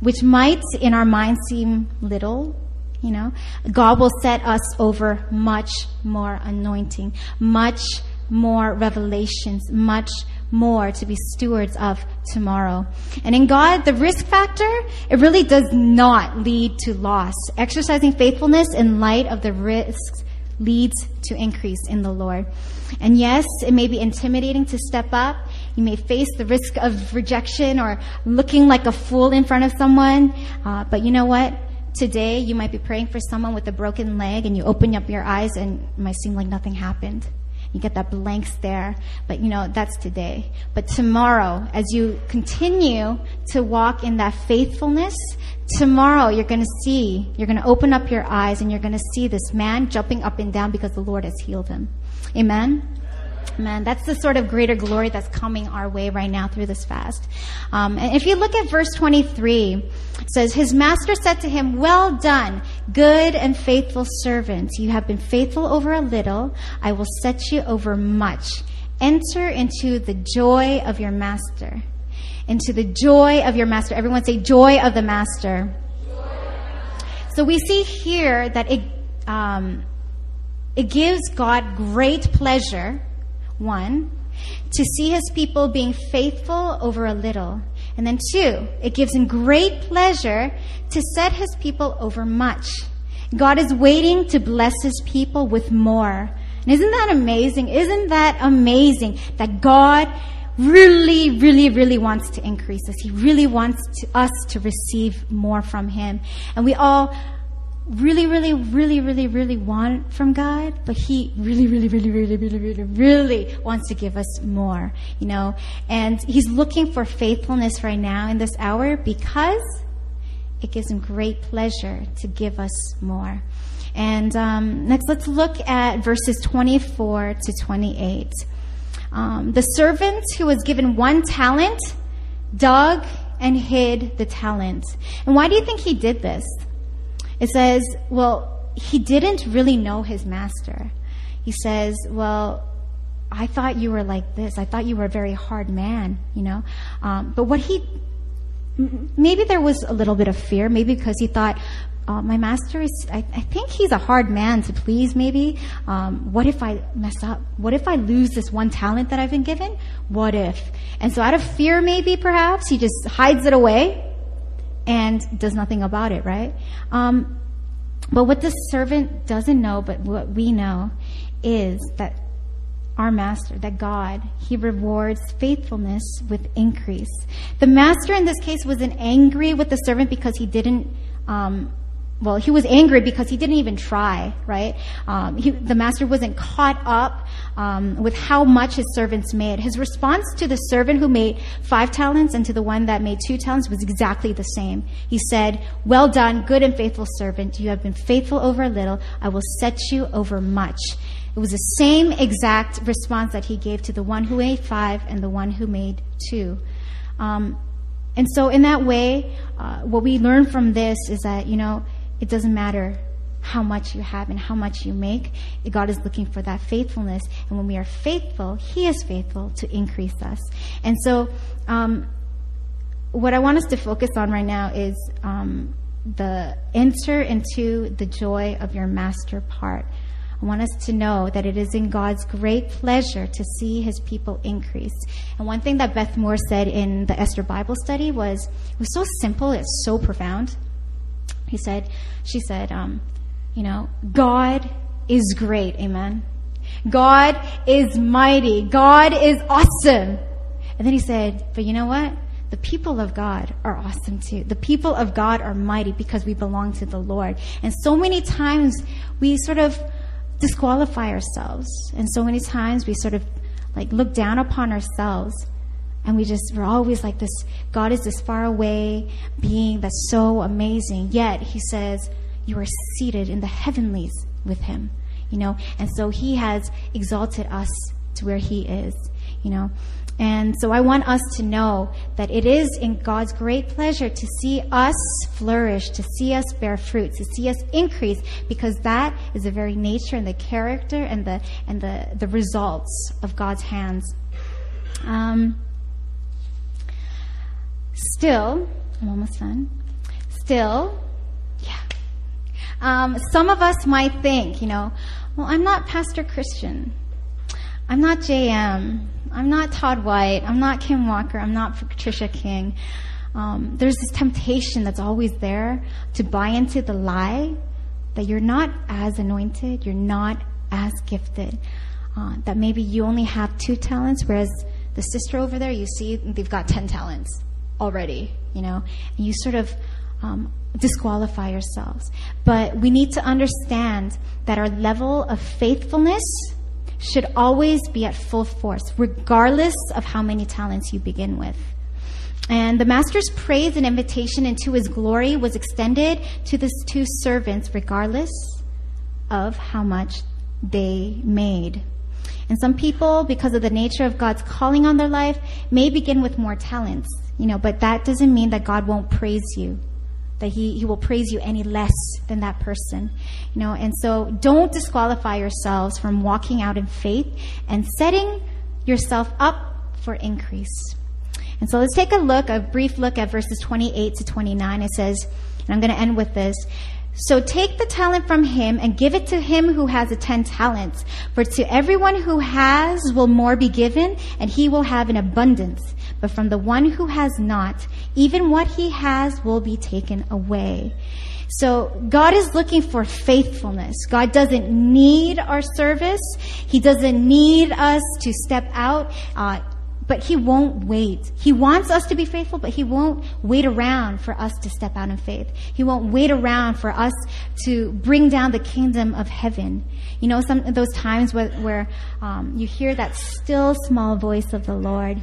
Speaker 1: which might in our mind seem little, you know, God will set us over much more anointing, much more revelations, much more to be stewards of tomorrow. And in God, the risk factor, it really does not lead to loss. Exercising faithfulness in light of the risks leads to increase in the Lord. And yes, it may be intimidating to step up. You may face the risk of rejection or looking like a fool in front of someone. Uh, but you know what? Today, you might be praying for someone with a broken leg and you open up your eyes and it might seem like nothing happened. You get that blank stare, but you know, that's today. But tomorrow, as you continue to walk in that faithfulness, tomorrow you're going to see, you're going to open up your eyes and you're going to see this man jumping up and down because the Lord has healed him. Amen? Amen. That's the sort of greater glory that's coming our way right now through this fast. Um, and if you look at verse 23, it says, His master said to him, Well done, good and faithful servant. You have been faithful over a little. I will set you over much. Enter into the joy of your master. Into the joy of your master. Everyone say, Joy of the master. So we see here that it, um, it gives God great pleasure one, to see his people being faithful over a little. And then two, it gives him great pleasure to set his people over much. God is waiting to bless his people with more. And isn't that amazing? Isn't that amazing that God really, really, really wants to increase us? He really wants to, us to receive more from him. And we all really, really, really, really, really want from God, but He really, really, really, really, really, really, really wants to give us more, you know. And He's looking for faithfulness right now in this hour because it gives Him great pleasure to give us more. And um, next, let's look at verses 24 to 28. Um, the servant who was given one talent dug and hid the talent. And why do you think he did this? It says, well, he didn't really know his master. He says, well, I thought you were like this. I thought you were a very hard man, you know. Um, but what he, maybe there was a little bit of fear, maybe because he thought, uh, my master is, I, I think he's a hard man to please, maybe. Um, what if I mess up? What if I lose this one talent that I've been given? What if? And so out of fear, maybe, perhaps, he just hides it away and does nothing about it, right? Um, but what the servant doesn't know, but what we know, is that our master, that God, he rewards faithfulness with increase. The master in this case wasn't angry with the servant because he didn't um, well, he was angry because he didn't even try, right? Um, he, the master wasn't caught up um, with how much his servants made. His response to the servant who made five talents and to the one that made two talents was exactly the same. He said, Well done, good and faithful servant. You have been faithful over a little. I will set you over much. It was the same exact response that he gave to the one who made five and the one who made two. Um, and so, in that way, uh, what we learn from this is that, you know, it doesn't matter how much you have and how much you make. God is looking for that faithfulness. And when we are faithful, He is faithful to increase us. And so, um, what I want us to focus on right now is um, the enter into the joy of your master part. I want us to know that it is in God's great pleasure to see his people increase. And one thing that Beth Moore said in the Esther Bible study was it was so simple, it's so profound. He said, she said, um, you know, God is great, amen. God is mighty. God is awesome. And then he said, but you know what? The people of God are awesome too. The people of God are mighty because we belong to the Lord. And so many times we sort of disqualify ourselves. And so many times we sort of like look down upon ourselves. And we just, we're always like this, God is this far away being that's so amazing. Yet he says, you are seated in the heavenlies with him, you know? And so he has exalted us to where he is, you know? And so I want us to know that it is in God's great pleasure to see us flourish, to see us bear fruit, to see us increase, because that is the very nature and the character and the and the, the results of God's hands. Um, still, I'm almost done. Still, yeah. Um, some of us might think, you know, well, I'm not Pastor Christian. I'm not JM. I'm not Todd White. I'm not Kim Walker. I'm not Patricia King. Um, there's this temptation that's always there to buy into the lie that you're not as anointed, you're not as gifted, uh, that maybe you only have two talents, whereas the sister over there, you see, they've got 10 talents already, you know, and you sort of um, disqualify yourselves. But we need to understand that our level of faithfulness should always be at full force, regardless of how many talents you begin with. And the master's praise and invitation into his glory was extended to the two servants, regardless of how much they made. And some people, because of the nature of God's calling on their life, may begin with more talents, you know, but that doesn't mean that God won't praise you, that he, he will praise you any less than that person, you know. And so don't disqualify yourselves from walking out in faith and setting yourself up for increase. And so let's take a look, a brief look at verses 28 to 29. It says, and I'm going to end with this. So take the talent from him and give it to him who has the ten talents. For to everyone who has will more be given, and he will have an abundance. But from the one who has not, even what he has will be taken away. So God is looking for faithfulness. God doesn't need our service. He doesn't need us to step out. Uh, but he won't wait. He wants us to be faithful, but he won't wait around for us to step out in faith. He won't wait around for us to bring down the kingdom of heaven. You know, some those times where, where um, you hear that still small voice of the Lord,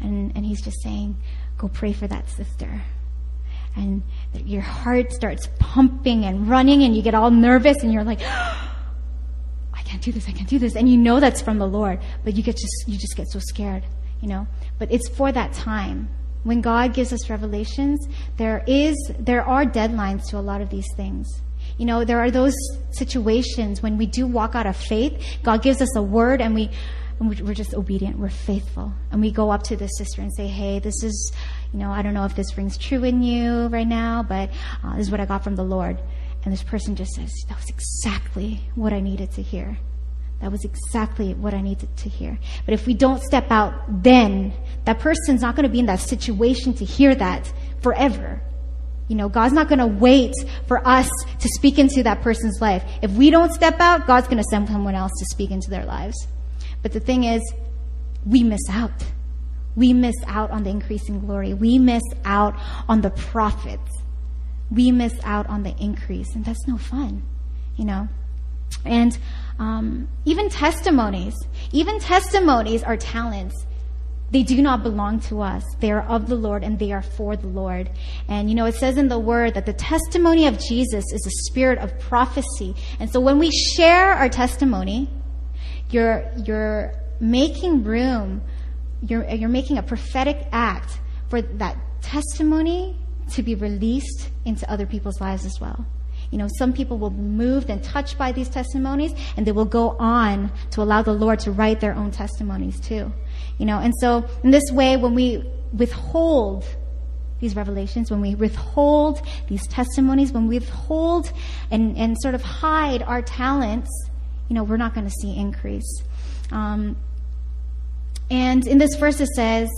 Speaker 1: and, and he's just saying, go pray for that sister. And your heart starts pumping and running, and you get all nervous, and you're like, (gasps) I can't do this, I can't do this. And you know that's from the Lord, but you get just, you just get so scared, you know. But it's for that time. When God gives us revelations, there is, there are deadlines to a lot of these things. You know, there are those situations when we do walk out of faith, God gives us a word and we, and we- we're just obedient, we're faithful. And we go up to the sister and say, hey, this is, you know, I don't know if this rings true in you right now, but uh, this is what I got from the Lord. And this person just says, that was exactly what I needed to hear. That was exactly what I needed to hear. But if we don't step out, then that person's not going to be in that situation to hear that forever. You know, God's not going to wait for us to speak into that person's life. If we don't step out, God's going to send someone else to speak into their lives. But the thing is, we miss out. We miss out on the increasing glory. We miss out on the profits. We miss out on the increase. And that's no fun, you know? And um, even testimonies, even testimonies are talents. They do not belong to us. They are of the Lord and they are for the Lord. And you know, it says in the word that the testimony of Jesus is a spirit of prophecy. And so when we share our testimony, you're, you're making room, you're, you're making a prophetic act for that testimony to be released into other people's lives as well. You know, some people will be moved and touched by these testimonies, and they will go on to allow the Lord to write their own testimonies too. You know, and so in this way, when we withhold these revelations, when we withhold these testimonies, when we withhold and, and sort of hide our talents, you know, we're not going to see increase. Um, and in this verse, it says,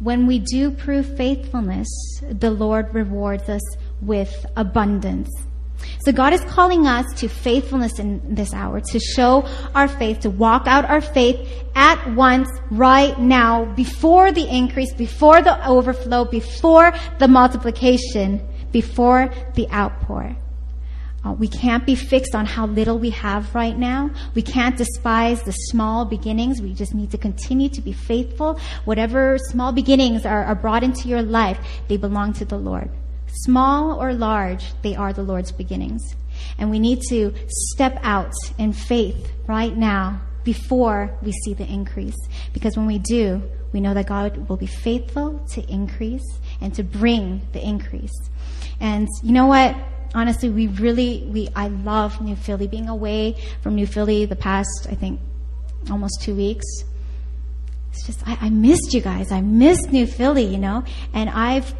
Speaker 1: when we do prove faithfulness, the Lord rewards us with abundance. So God is calling us to faithfulness in this hour, to show our faith, to walk out our faith at once, right now, before the increase, before the overflow, before the multiplication, before the outpour. Uh, we can't be fixed on how little we have right now. We can't despise the small beginnings. We just need to continue to be faithful. Whatever small beginnings are, are brought into your life, they belong to the Lord. Small or large, they are the Lord's beginnings. And we need to step out in faith right now before we see the increase. Because when we do, we know that God will be faithful to increase and to bring the increase. And you know what? Honestly, we really, we, I love New Philly. Being away from New Philly the past, I think, almost two weeks. It's just, I, I missed you guys. I missed New Philly, you know? And I've,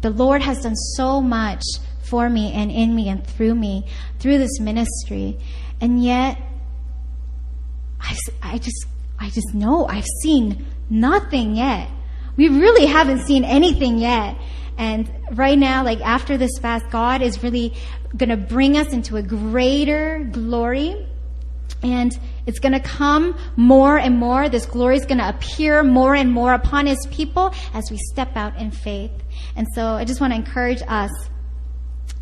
Speaker 1: the Lord has done so much for me and in me and through me, through this ministry. And yet, I, I just, I just know I've seen nothing yet. We really haven't seen anything yet. And right now, like after this fast, God is really gonna bring us into a greater glory. And it's going to come more and more. This glory is going to appear more and more upon his people as we step out in faith. And so I just want to encourage us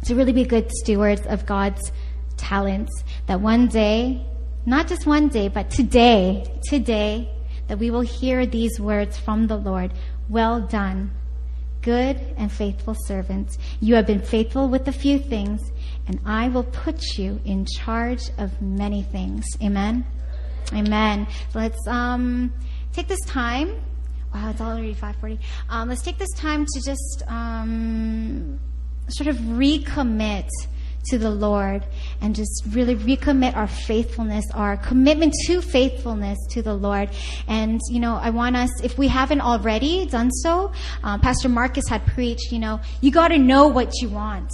Speaker 1: to really be good stewards of God's talents. That one day, not just one day, but today, today, that we will hear these words from the Lord. Well done, good and faithful servant. You have been faithful with a few things, and I will put you in charge of many things. Amen. Amen. Let's um, take this time. Wow, it's already 5:40. Um, let's take this time to just um, sort of recommit to the Lord and just really recommit our faithfulness, our commitment to faithfulness to the Lord. And, you know, I want us, if we haven't already done so, um, Pastor Marcus had preached, you know, you got to know what you want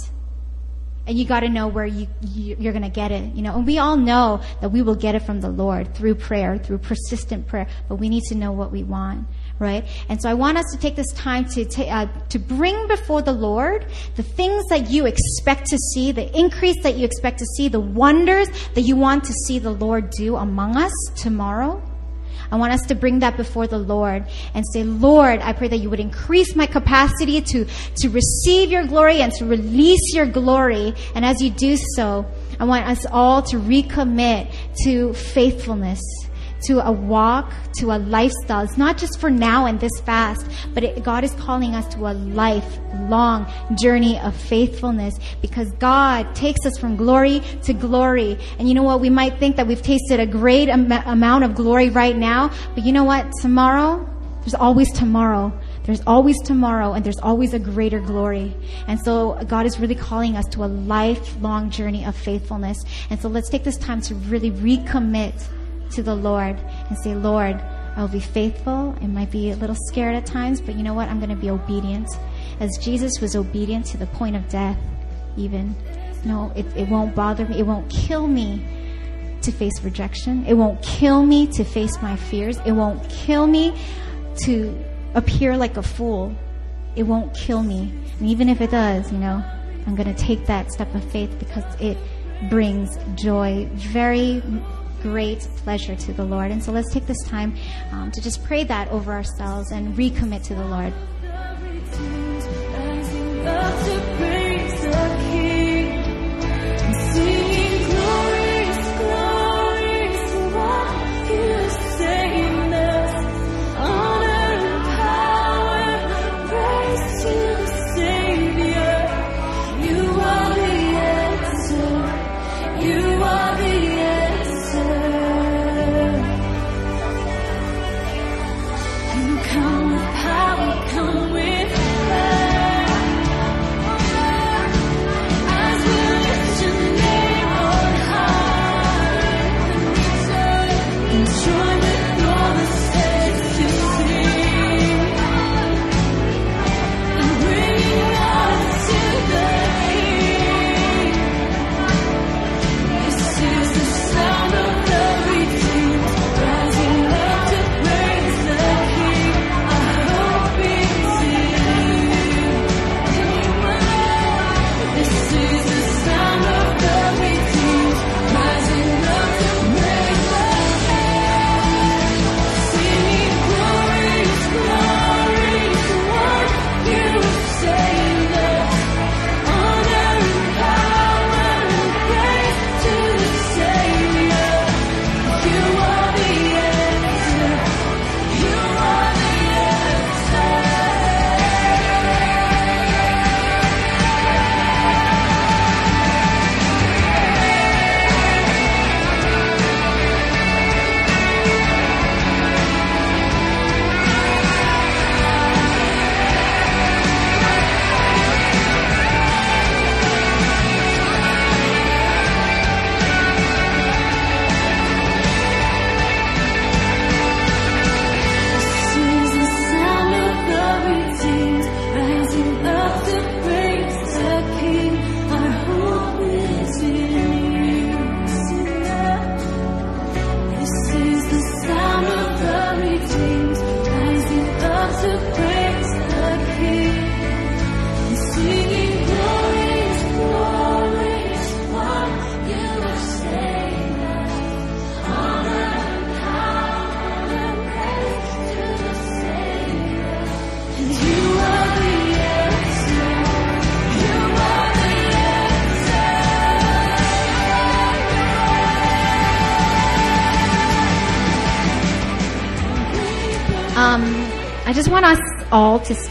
Speaker 1: and you got to know where you, you you're going to get it you know and we all know that we will get it from the lord through prayer through persistent prayer but we need to know what we want right? And so i want us to take this time to ta- uh, to bring before the lord the things that you expect to see the increase that you expect to see the wonders that you want to see the lord do among us tomorrow. I want us to bring that before the Lord and say, Lord, I pray that you would increase my capacity to, to receive your glory and to release your glory. And as you do so, I want us all to recommit to faithfulness, to a walk, to a lifestyle. It's not just for now and this fast, but it, God is calling us to a lifelong journey of faithfulness because God takes us from glory to glory. And you know what? We might think that we've tasted a great am- amount of glory right now, but you know what? Tomorrow, there's always tomorrow. There's always tomorrow and there's always a greater glory. And so God is really calling us to a lifelong journey of faithfulness. And so let's take this time to really recommit to the Lord and say, Lord, I will be faithful. It might be a little scared at times, but you know what? I'm going to be obedient. As Jesus was obedient to the point of death, even. No, it, it won't bother me. It won't kill me to face rejection. It won't kill me to face my fears. It won't kill me to appear like a fool. It won't kill me. And even if it does, you know, I'm going to take that step of faith because it brings joy, very great pleasure to the Lord. And so let's take this time um, to just pray that over ourselves and recommit to the Lord.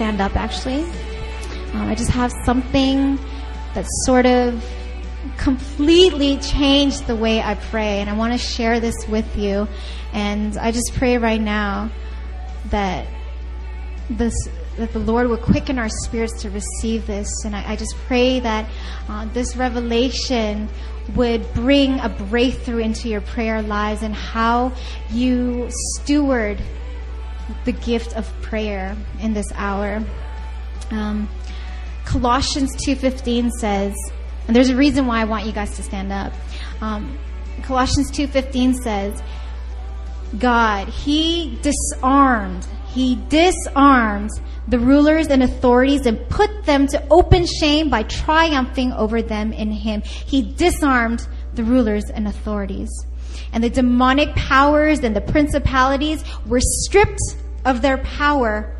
Speaker 1: Stand up actually. Um, I just have something that sort of completely changed the way I pray, and I want to share this with you. And I just pray right now that this that the Lord would quicken our spirits to receive this, and I, I just pray that uh, this revelation would bring a breakthrough into your prayer lives and how you steward the gift of prayer in this hour. Um, Colossians 2:15 says, and there's a reason why I want you guys to stand up. Um, Colossians 2:15 says, God, He disarmed, He disarmed the rulers and authorities and put them to open shame by triumphing over them in Him. He disarmed the rulers and authorities. And the demonic powers and the principalities were stripped of their power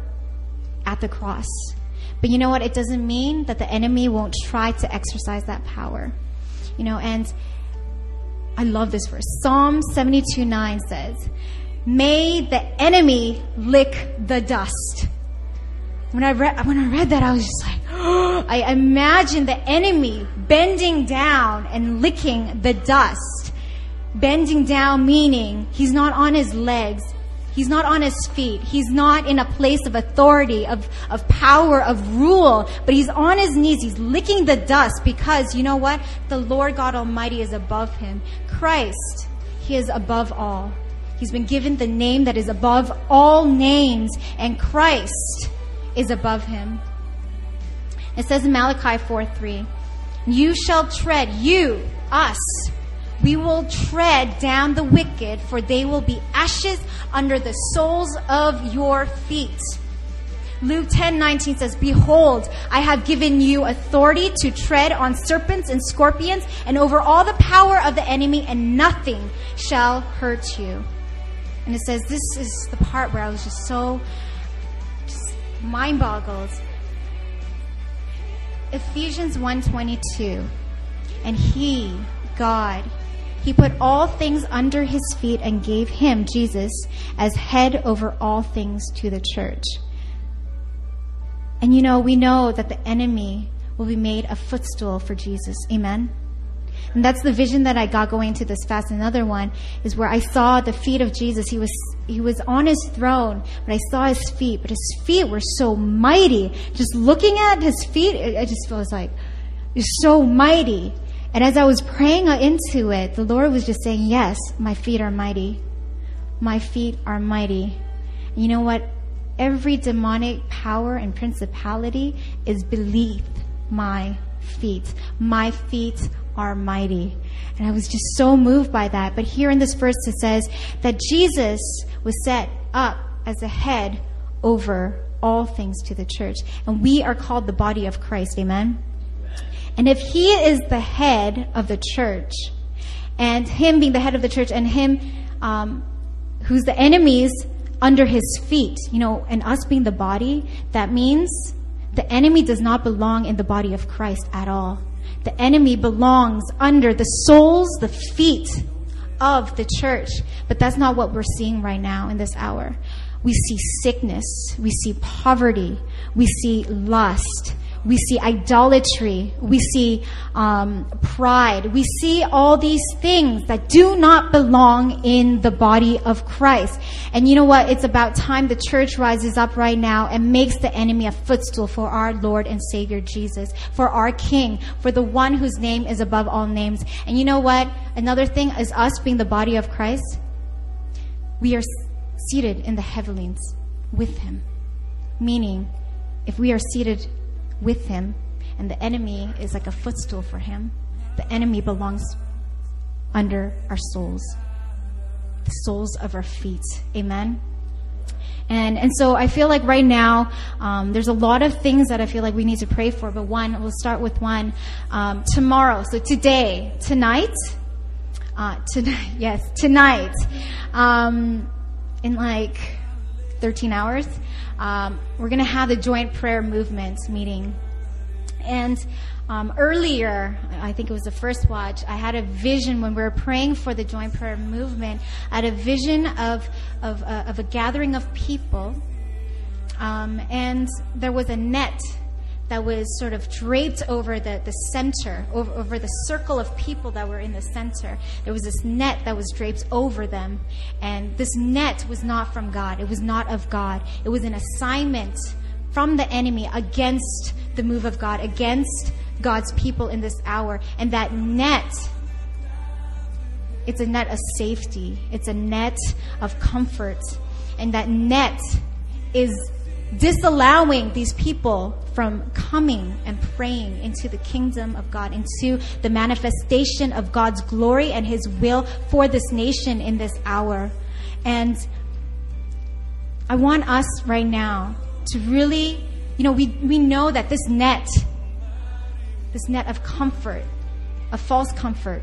Speaker 1: at the cross. But you know what? It doesn't mean that the enemy won't try to exercise that power. You know, and I love this verse. Psalm 72 9 says, May the enemy lick the dust. When I read, when I read that, I was just like, (gasps) I imagine the enemy bending down and licking the dust. Bending down meaning he's not on his legs. He's not on his feet. He's not in a place of authority, of, of power, of rule, but he's on his knees. He's licking the dust because you know what? The Lord God Almighty is above him. Christ, he is above all. He's been given the name that is above all names, and Christ is above him. It says in Malachi 4 3, You shall tread, you, us, we will tread down the wicked, for they will be ashes under the soles of your feet. Luke 10 19 says, Behold, I have given you authority to tread on serpents and scorpions and over all the power of the enemy, and nothing shall hurt you. And it says, This is the part where I was just so just mind boggled. Ephesians 1:22 and he God he put all things under his feet and gave him Jesus as head over all things to the church. And you know, we know that the enemy will be made a footstool for Jesus. Amen. And that's the vision that I got going to this fast. Another one is where I saw the feet of Jesus. He was he was on his throne, but I saw his feet. But his feet were so mighty. Just looking at his feet, it just feels like it's so mighty. And as I was praying into it, the Lord was just saying, "Yes, my feet are mighty. My feet are mighty." And you know what? Every demonic power and principality is beneath my feet. My feet are mighty. And I was just so moved by that. But here in this verse it says that Jesus was set up as a head over all things to the church. And we are called the body of Christ. Amen. And if he is the head of the church, and him being the head of the church, and him um, who's the enemies under his feet, you know, and us being the body, that means the enemy does not belong in the body of Christ at all. The enemy belongs under the soles, the feet of the church. But that's not what we're seeing right now in this hour. We see sickness, we see poverty, we see lust, we see idolatry, we see um, pride, we see all these things that do not belong in the body of Christ. And you know what? It's about time the church rises up right now and makes the enemy a footstool for our Lord and Savior Jesus, for our King, for the one whose name is above all names. And you know what? Another thing is us being the body of Christ. We are seated in the heavenlies with Him, meaning if we are seated with him, and the enemy is like a footstool for him. The enemy belongs under our souls, the soles of our feet. Amen. And and so I feel like right now um, there's a lot of things that I feel like we need to pray for. But one, we'll start with one um, tomorrow. So today, tonight, uh, tonight, (laughs) yes, tonight, um, in like 13 hours, um, we're going to have the joint prayer movement meeting. And um, earlier, I think it was the first watch, I had a vision when we were praying for the joint prayer movement. I had a vision of, of, uh, of a gathering of people um, and there was a net that was sort of draped over the, the center, over, over the circle of people that were in the center. There was this net that was draped over them. And this net was not from God, it was not of God. It was an assignment from the enemy against the move of God, against God's people in this hour. And that net it's a net of safety. It's a net of comfort. And that net is disallowing these people from coming and praying into the kingdom of God, into the manifestation of God's glory and His will for this nation in this hour. And I want us right now to really, you know, we, we know that this net, this net of comfort, of false comfort,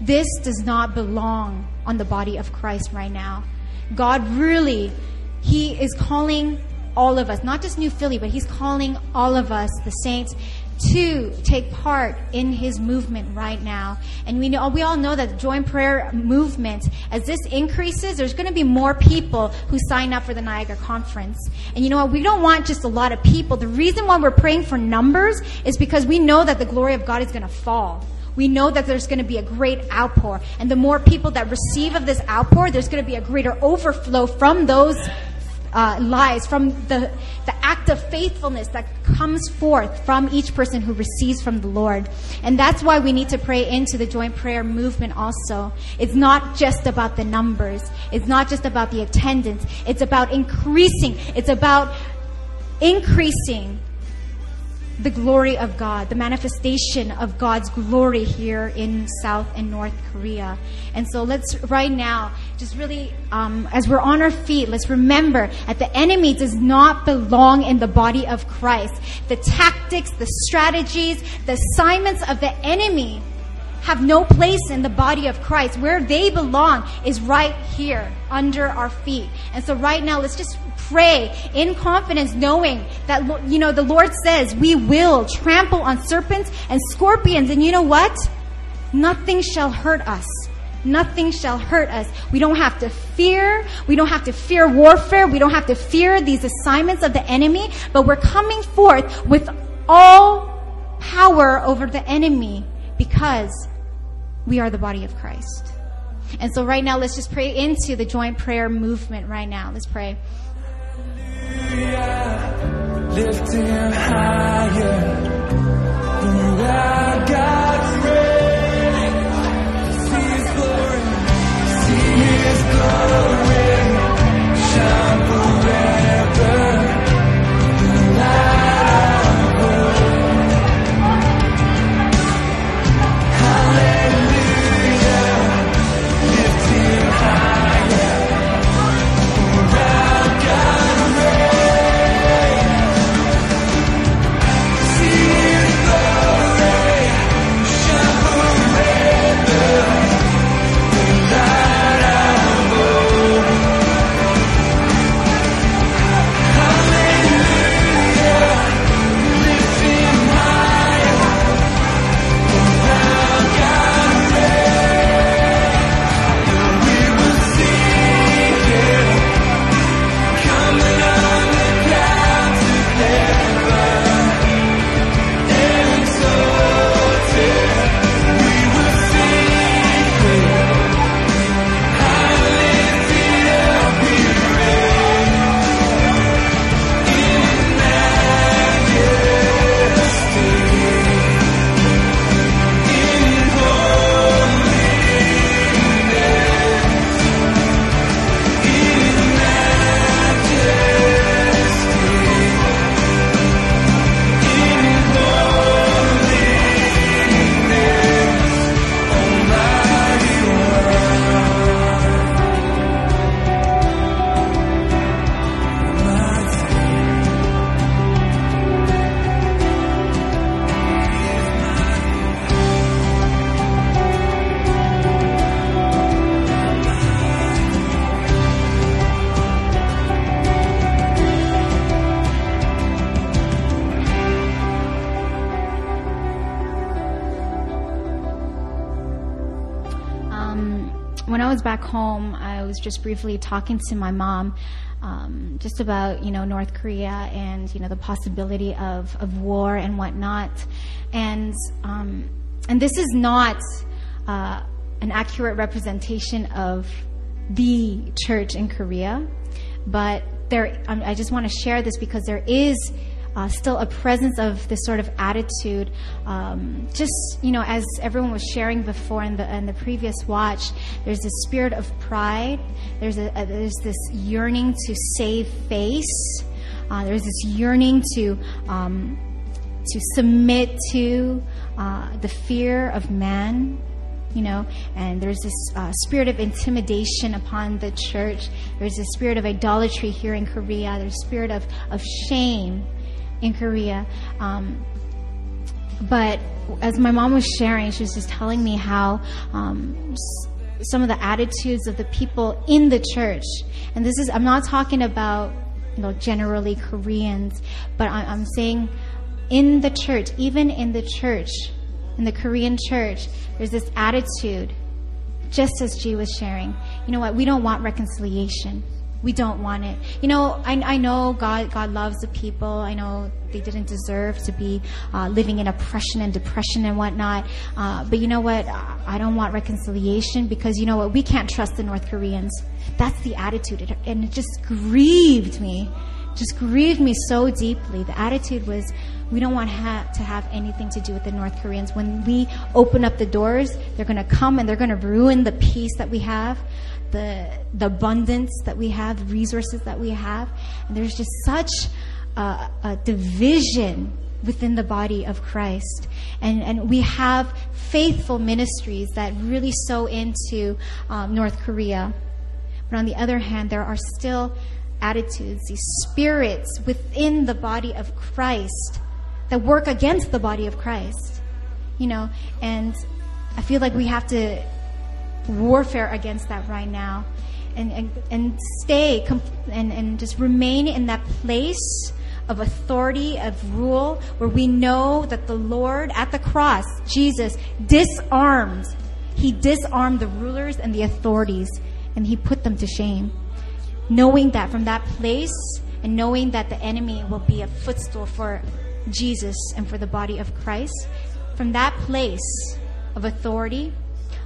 Speaker 1: this does not belong on the body of Christ right now. God really, He is calling all of us, not just New Philly, but He's calling all of us, the saints, to take part in His movement right now. And we know, we all know that the joint prayer movement, as this increases, there's going to be more people who sign up for the Niagara conference. And you know what? We don't want just a lot of people. The reason why we're praying for numbers is because we know that the glory of God is going to fall we know that there's going to be a great outpour. And the more people that receive of this outpour, there's going to be a greater overflow from those uh, lives, from the, the act of faithfulness that comes forth from each person who receives from the Lord. And that's why we need to pray into the joint prayer movement also. It's not just about the numbers. It's not just about the attendance. It's about increasing. It's about increasing the glory of God, the manifestation of God's glory here in South and North Korea. And so let's right now, just really, um, as we're on our feet, let's remember that the enemy does not belong in the body of Christ. The tactics, the strategies, the assignments of the enemy have no place in the body of Christ. Where they belong is right here under our feet. And so right now, let's just pray in confidence, knowing that, you know, the Lord says we will trample on serpents and scorpions. And you know what? Nothing shall hurt us. Nothing shall hurt us. We don't have to fear. We don't have to fear warfare. We don't have to fear these assignments of the enemy, but we're coming forth with all power over the enemy because we are the body of Christ. And so right now, let's just pray into the joint prayer movement right now. Let's pray.
Speaker 3: Lift him higher. For our God reigns. See his glory. See his glory.
Speaker 1: Home, I was just briefly talking to my mom um, just about you know North Korea and you know the possibility of, of war and whatnot, and um, and this is not uh, an accurate representation of the church in Korea, but there um, I just want to share this because there is uh, still a presence of this sort of attitude. Um, just you know, as everyone was sharing before in the in the previous watch, there's a spirit of pride. There's a, a there's this yearning to save face. Uh, there's this yearning to um, to submit to uh, the fear of man you know and there's this uh, spirit of intimidation upon the church there's a spirit of idolatry here in korea there's a spirit of, of shame in korea um, but as my mom was sharing she was just telling me how um, some of the attitudes of the people in the church and this is i'm not talking about you know generally koreans but I, i'm saying in the church even in the church in the korean church there's this attitude just as G was sharing. You know what? We don't want reconciliation. We don't want it. You know, I, I know God, God loves the people. I know they didn't deserve to be uh, living in oppression and depression and whatnot. Uh, but you know what? I don't want reconciliation because you know what? We can't trust the North Koreans. That's the attitude. It, and it just grieved me. Just grieved me so deeply. The attitude was, we don't want ha- to have anything to do with the North Koreans. When we open up the doors, they're going to come and they're going to ruin the peace that we have, the the abundance that we have, resources that we have. And there's just such a, a division within the body of Christ. And, and we have faithful ministries that really sow into um, North Korea. But on the other hand, there are still attitudes, these spirits within the body of Christ that work against the body of Christ. You know, and I feel like we have to warfare against that right now and, and, and stay and, and just remain in that place of authority, of rule, where we know that the Lord at the cross, Jesus, disarmed. He disarmed the rulers and the authorities and he put them to shame. Knowing that from that place and knowing that the enemy will be a footstool for Jesus and for the body of Christ, from that place of authority,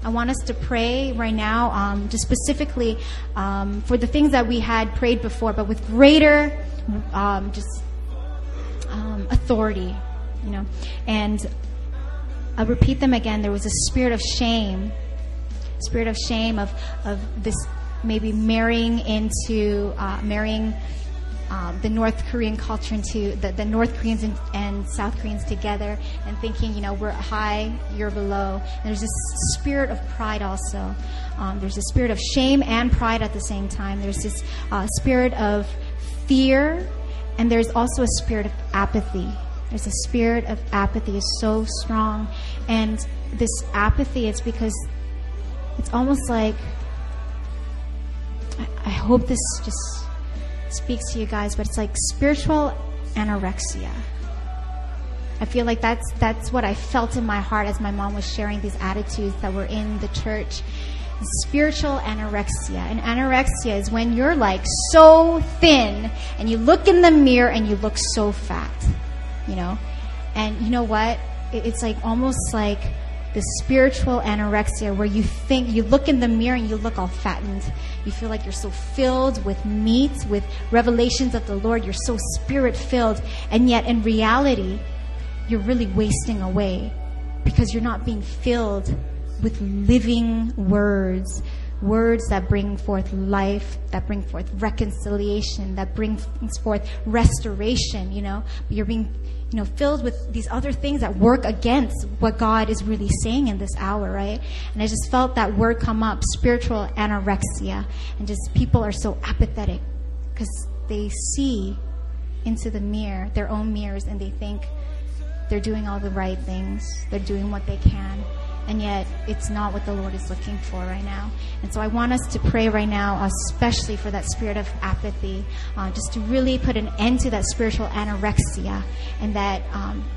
Speaker 1: I want us to pray right now, um, just specifically um, for the things that we had prayed before, but with greater um, just um, authority, you know. And I'll repeat them again. There was a spirit of shame, spirit of shame of of this maybe marrying into uh, marrying um, the North Korean culture into the, the North Koreans and, and South Koreans together and thinking, you know, we're high, you're below. And there's this spirit of pride also. Um, there's a spirit of shame and pride at the same time. There's this uh, spirit of fear, and there's also a spirit of apathy. There's a spirit of apathy is so strong, and this apathy is because it's almost like I, I hope this just speaks to you guys, but it's like spiritual anorexia. I feel like that's that's what I felt in my heart as my mom was sharing these attitudes that were in the church. Spiritual anorexia. And anorexia is when you're like so thin and you look in the mirror and you look so fat. You know? And you know what? It's like almost like the spiritual anorexia where you think you look in the mirror and you look all fattened. You feel like you're so filled with meat, with revelations of the Lord. You're so spirit filled. And yet in reality, you're really wasting away because you're not being filled with living words, words that bring forth life, that bring forth reconciliation, that brings forth restoration, you know. You're being, you know, filled with these other things that work against what God is really saying in this hour, right? And I just felt that word come up, spiritual anorexia, and just people are so apathetic because they see into the mirror, their own mirrors, and they think they're doing all the right things. They're doing what they can. And yet, it's not what the Lord is looking for right now. And so, I want us to pray right now, especially for that spirit of apathy, uh, just to really put an end to that spiritual anorexia, and that um,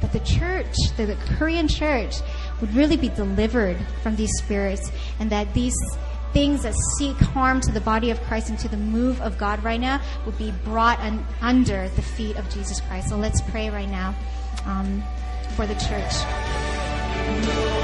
Speaker 1: that the church, the, the Korean church, would really be delivered from these spirits, and that these things that seek harm to the body of Christ and to the move of God right now would be brought un- under the feet of Jesus Christ. So let's pray right now um, for the church.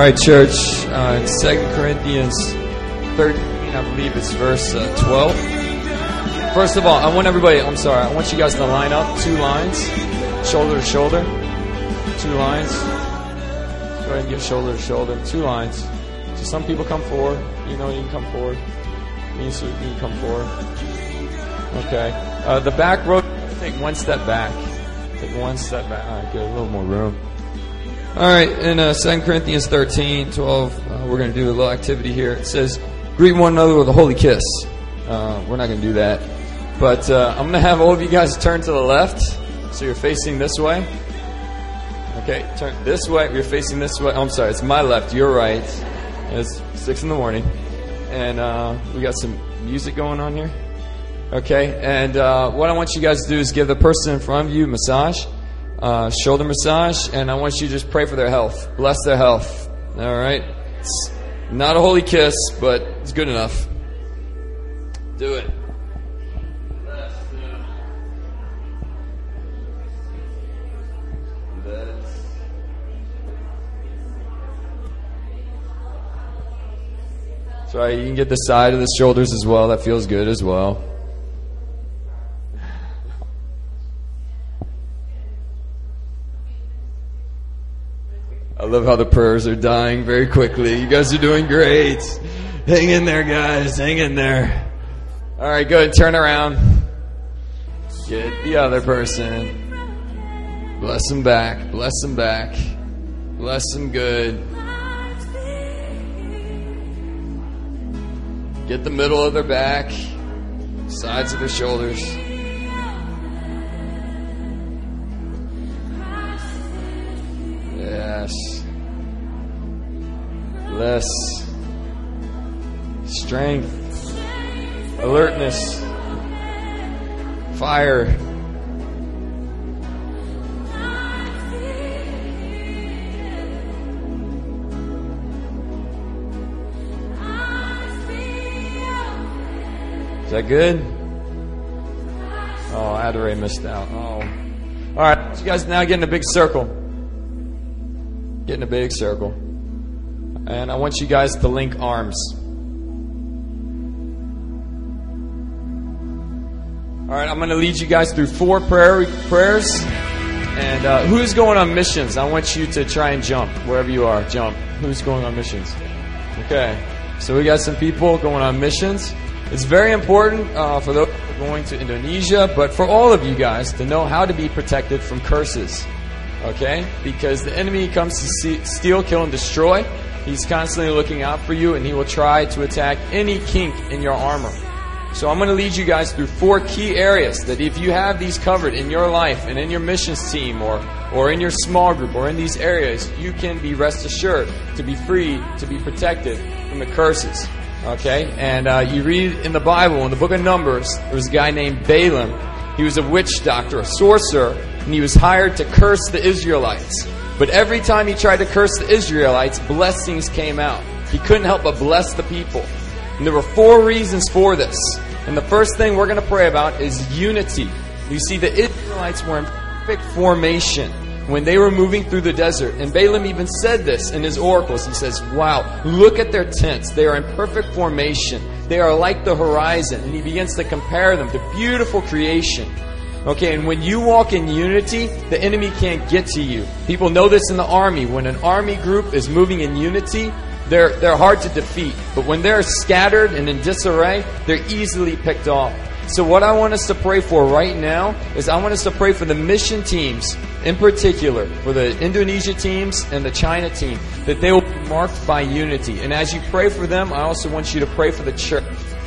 Speaker 4: Right, church. Uh, in Second Corinthians 13, I believe it's verse uh, 12. First of all, I want everybody, I'm sorry, I want you guys to line up two lines, shoulder to shoulder. Two lines. Go ahead and get shoulder to shoulder. Two lines. So some people come forward. You know, you can come forward. You can, you can come forward. Okay. Uh, the back row, take one step back. Take one step back. All right, good. A little more room. All right, in uh, 2 Corinthians 13, 12, uh, we're going to do a little activity here. It says, greet one another with a holy kiss. Uh, we're not going to do that. But uh, I'm going to have all of you guys turn to the left, so you're facing this way. Okay, turn this way. You're facing this way. Oh, I'm sorry, it's my left, your right. It's 6 in the morning. And uh, we got some music going on here. Okay, and uh, what I want you guys to do is give the person in front of you massage, uh, shoulder massage, and I want you to just pray for their health. Bless their health. All right? It's not a holy kiss, but it's good enough. Do it. That's right. You can get the side of the shoulders as well. That feels good as well. Love how the prayers are dying very quickly. You guys are doing great. Hang in there, guys. Hang in there. All right, go good. Turn around. Get the other person. Bless them back. Bless them back. Bless them good. Get the middle of their back, sides of their shoulders. Yes. Bless. Strength. Alertness. Fire. Is that good? Oh, Adore missed out. Oh. All right, you guys now get in a big circle. Get in a big circle. And I want you guys to link arms. All right, I'm going to lead you guys through four prayer prayers. And uh, who's going on missions? I want you to try and jump wherever you are. Jump. Who's going on missions? Okay. So we got some people going on missions. It's very important uh, for those going to Indonesia, but for all of you guys to know how to be protected from curses. Okay? Because the enemy comes to see, steal, kill, and destroy. He's constantly looking out for you, and he will try to attack any kink in your armor. So I'm going to lead you guys through four key areas that if you have these covered in your life and in your missions team or, or in your small group or in these areas, you can be rest assured to be free, to be protected from the curses. Okay? And uh, you read in the Bible, in the book of Numbers, there was a guy named Balaam. He was a witch doctor, a sorcerer, and he was hired to curse the Israelites. But every time he tried to curse the Israelites, blessings came out. He couldn't help but bless the people. And there were four reasons for this. And the first thing we're going to pray about is unity. You see, the Israelites were in perfect formation when they were moving through the desert. And Balaam even said this in his oracles. He says, Wow, look at their tents. They are in perfect formation. They are like the horizon. And he begins to compare them to beautiful creation. Okay, and when you walk in unity, the enemy can't get to you. People know this in the army. When an army group is moving in unity, they're, they're hard to defeat. But when they're scattered and in disarray, they're easily picked off. So, what I want us to pray for right now is I want us to pray for the mission teams, in particular, for the Indonesia teams and the China team, that they will be marked by unity. And as you pray for them, I also want you to pray for the church,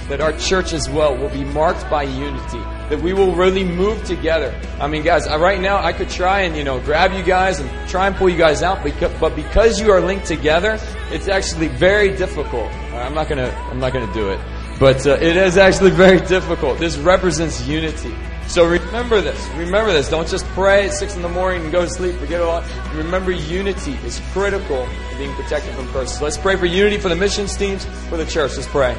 Speaker 4: that our church as well will be marked by unity, that we will really move together. I mean, guys, right now I could try and, you know, grab you guys and try and pull you guys out, but because you are linked together, it's actually very difficult. I'm not gonna, I'm not gonna do it. But uh, it is actually (laughs) very difficult. This represents unity. So remember this. Remember this. Don't just pray at 6 in the morning and go to sleep. Forget it all. Remember, unity is critical in being protected from curses. Let's pray for unity for the missions teams, for the church. Let's pray.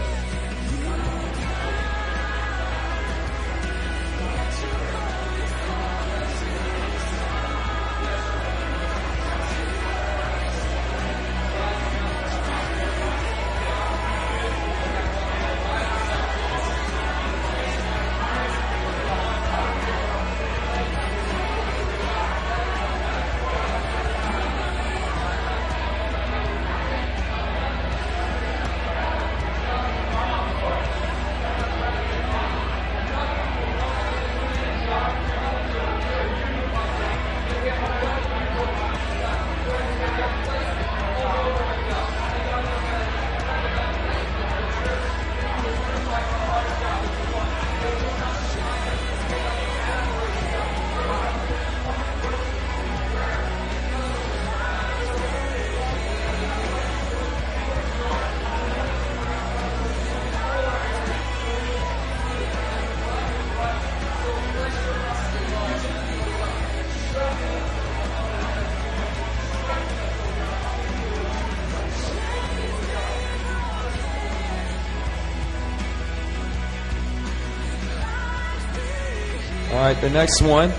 Speaker 4: The next one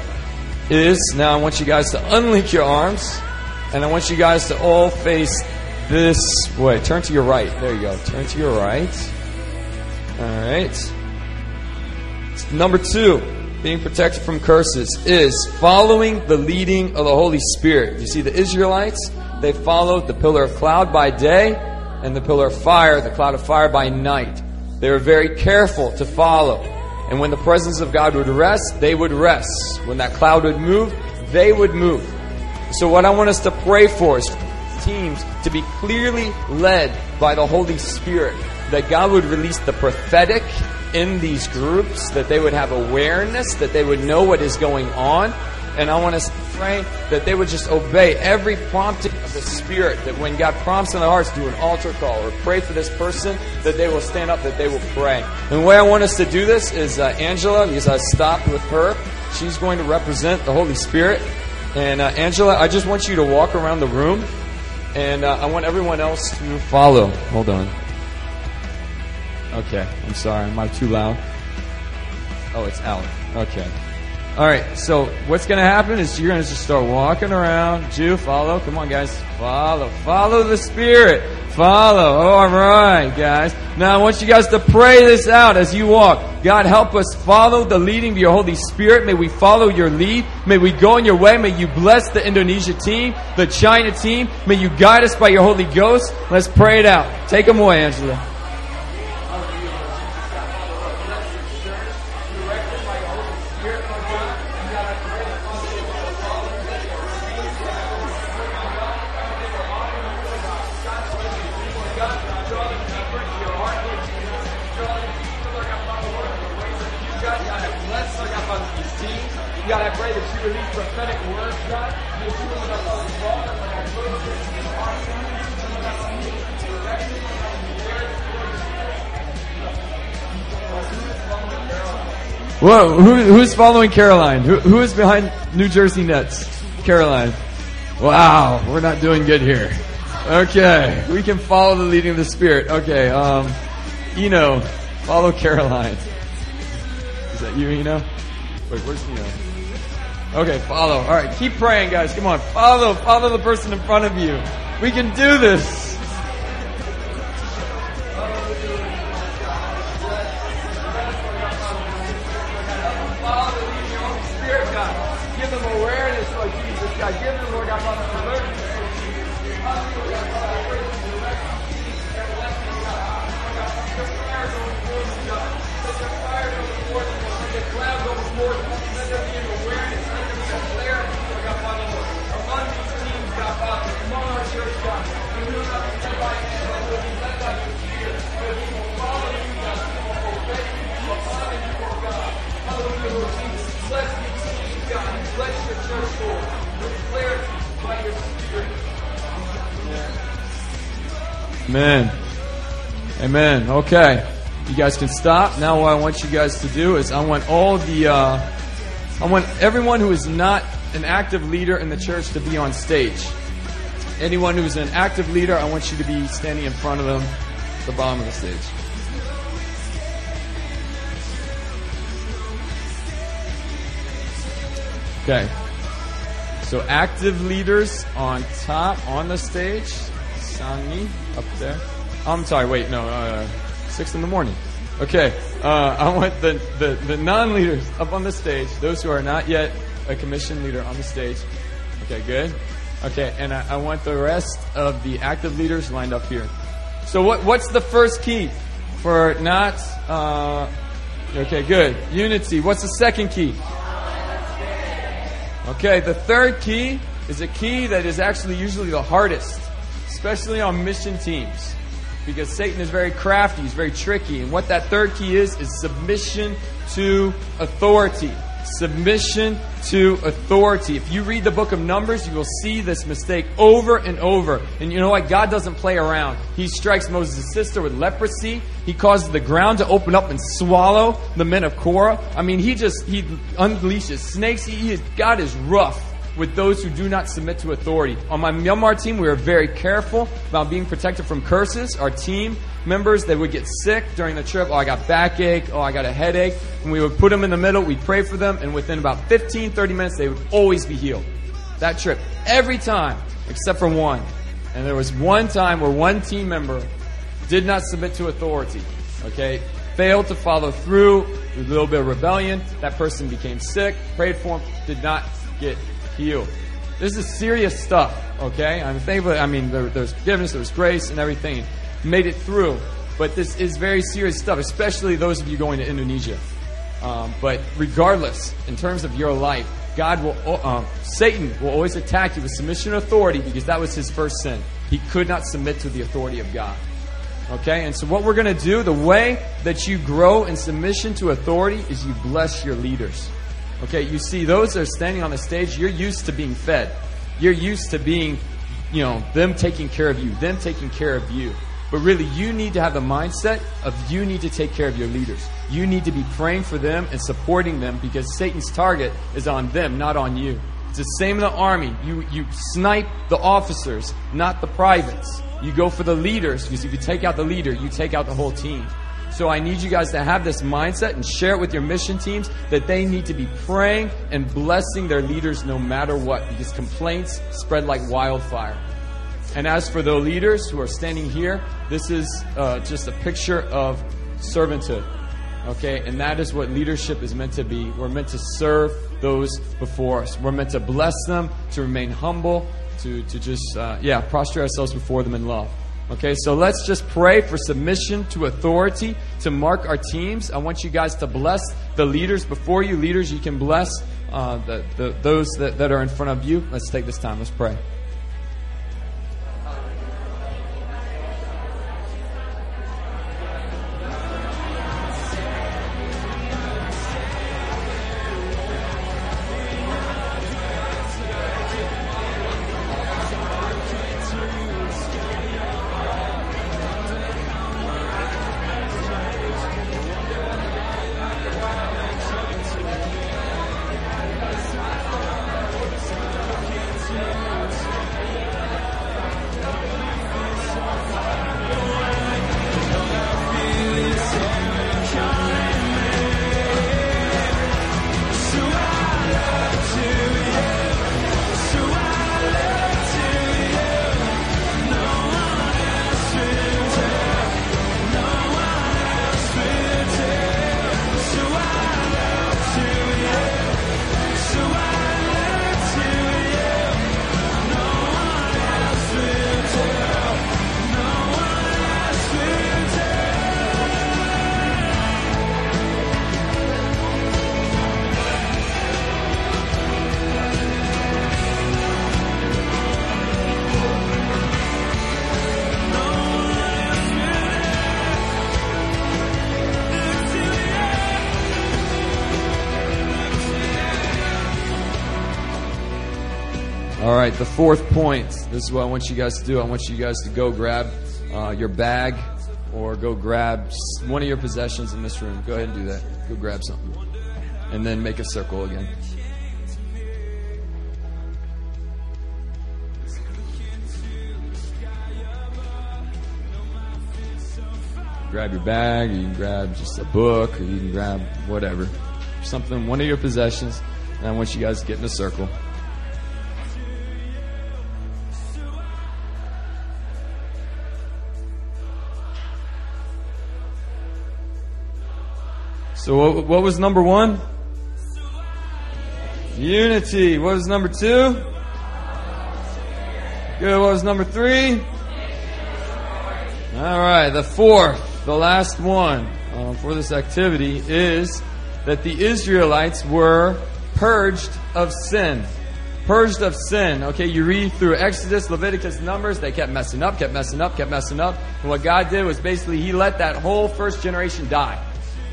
Speaker 4: is now I want you guys to unlink your arms, and I want you guys to all face this way. Turn to your right. There you go. Turn to your right. All right. Number two, being protected from curses, is following the leading of the Holy Spirit. You see, the Israelites, they followed the pillar of cloud by day and the pillar of fire, the cloud of fire by night. They were very careful to follow. And when the presence of God would rest, they would rest. When that cloud would move, they would move. So, what I want us to pray for is teams to be clearly led by the Holy Spirit, that God would release the prophetic in these groups, that they would have awareness, that they would know what is going on. And I want us that they would just obey every prompting of the Spirit, that when God prompts in their hearts, do an altar call or pray for this person, that they will stand up, that they will pray. And the way I want us to do this is uh, Angela, because I stopped with her, she's going to represent the Holy Spirit. And uh, Angela, I just want you to walk around the room, and uh, I want everyone else to follow. Hold on. Okay, I'm sorry. Am I too loud? Oh, it's out. Okay. All right. So what's going to happen is you're going to just start walking around. Joo, follow. Come on, guys. Follow. Follow the Spirit. Follow. All right, guys. Now I want you guys to pray this out as you walk. God, help us follow the leading of your Holy Spirit. May we follow your lead. May we go in your way. May you bless the Indonesia team, the China team. May you guide us by your Holy Ghost. Let's pray it out. Take them away, Angela. Whoa, who, who's following Caroline? Who, who is behind New Jersey Nets? Caroline. Wow, we're not doing good here. Okay, we can follow the leading of the Spirit. Okay, um, Eno, follow Caroline. Is that you, Eno? Wait, where's Eno? Okay, follow. All right, keep praying, guys. Come on, follow, follow the person in front of you. We can do this. Amen. Amen. Okay. You guys can stop. Now what I want you guys to do is I want all the uh, I want everyone who is not an active leader in the church to be on stage. Anyone who's an active leader, I want you to be standing in front of them the bottom of the stage. Okay. So active leaders on top on the stage. Sangmi up there. I'm sorry. Wait, no. Uh, six in the morning. Okay. Uh, I want the, the, the non-leaders up on the stage. Those who are not yet a commission leader on the stage. Okay, good. Okay, and I, I want the rest of the active leaders lined up here. So what what's the first key for not? Uh, okay, good. Unity. What's the second key? Okay, the third key is a key that is actually usually the hardest, especially on mission teams, because Satan is very crafty, he's very tricky. And what that third key is, is submission to authority. Submission to authority. If you read the book of Numbers, you will see this mistake over and over. And you know what? God doesn't play around. He strikes Moses' sister with leprosy. He causes the ground to open up and swallow the men of Korah. I mean, he just, he unleashes snakes. He, he, God is rough with those who do not submit to authority. On my Myanmar team, we were very careful about being protected from curses. Our team members, they would get sick during the trip. Oh, I got backache. Oh, I got a headache. And we would put them in the middle. We'd pray for them. And within about 15, 30 minutes, they would always be healed. That trip. Every time, except for one. And there was one time where one team member did not submit to authority. Okay? Failed to follow through. A little bit of rebellion. That person became sick. Prayed for him. Did not get healed. This is serious stuff, okay? I'm thankful. I mean, there, there's forgiveness, there's grace, and everything. Made it through, but this is very serious stuff, especially those of you going to Indonesia. Um, but regardless, in terms of your life, God will, um, Satan will always attack you with submission authority because that was his first sin. He could not submit to the authority of God. Okay, and so what we're going to do, the way that you grow in submission to authority is you bless your leaders. Okay, you see, those that are standing on the stage, you're used to being fed. You're used to being, you know, them taking care of you, them taking care of you. But really, you need to have the mindset of you need to take care of your leaders. You need to be praying for them and supporting them because Satan's target is on them, not on you. It's the same in the army. You, you snipe the officers, not the privates. You go for the leaders because if you take out the leader, you take out the whole team. So I need you guys to have this mindset and share it with your mission teams that they need to be praying and blessing their leaders no matter what because complaints spread like wildfire. And as for the leaders who are standing here, this is uh, just a picture of servanthood. Okay, and that is what leadership is meant to be. We're meant to serve those before us. We're meant to bless them, to remain humble, to, to just, uh, yeah, prostrate ourselves before them in love. Okay, so let's just pray for submission to authority to mark our teams. I want you guys to bless the leaders before you. Leaders, you can bless uh, the, the, those that, that are in front of you. Let's take this time. Let's pray. The fourth point. This is what I want you guys to do. I want you guys to go grab uh, your bag or go grab one of your possessions in this room. Go ahead and do that. Go grab something. And then make a circle again. grab your bag, or you can grab just a book, or you can grab whatever. Something, one of your possessions, and I want you guys to get in a circle. So, what, what was number one? Unity. What was number two? Good. What was number three? All right, the fourth, the last one um, for this activity is that the Israelites were purged of sin. Purged of sin. Okay, you read through Exodus, Leviticus, Numbers, they kept messing up, kept messing up, kept messing up. And what God did was basically He let that whole first generation die.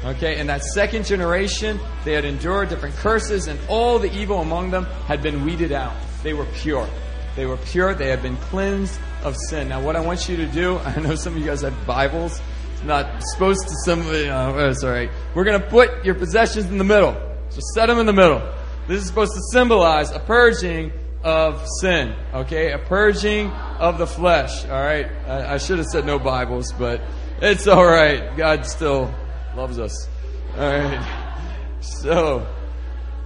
Speaker 4: Okay, and that second generation, they had endured different curses, and all the evil among them had been weeded out. They were pure. They were pure. They had been cleansed of sin. Now, what I want you to do, (laughs) I know some of you guys have Bibles. It's not supposed to somebody. Uh, oh, sorry. We're going to put your possessions in the middle. So set them in the middle. This is supposed to symbolize a purging of sin. Okay, a purging of the flesh. All right. I, I should have said no Bibles, but it's all right. God still loves us. All right. So.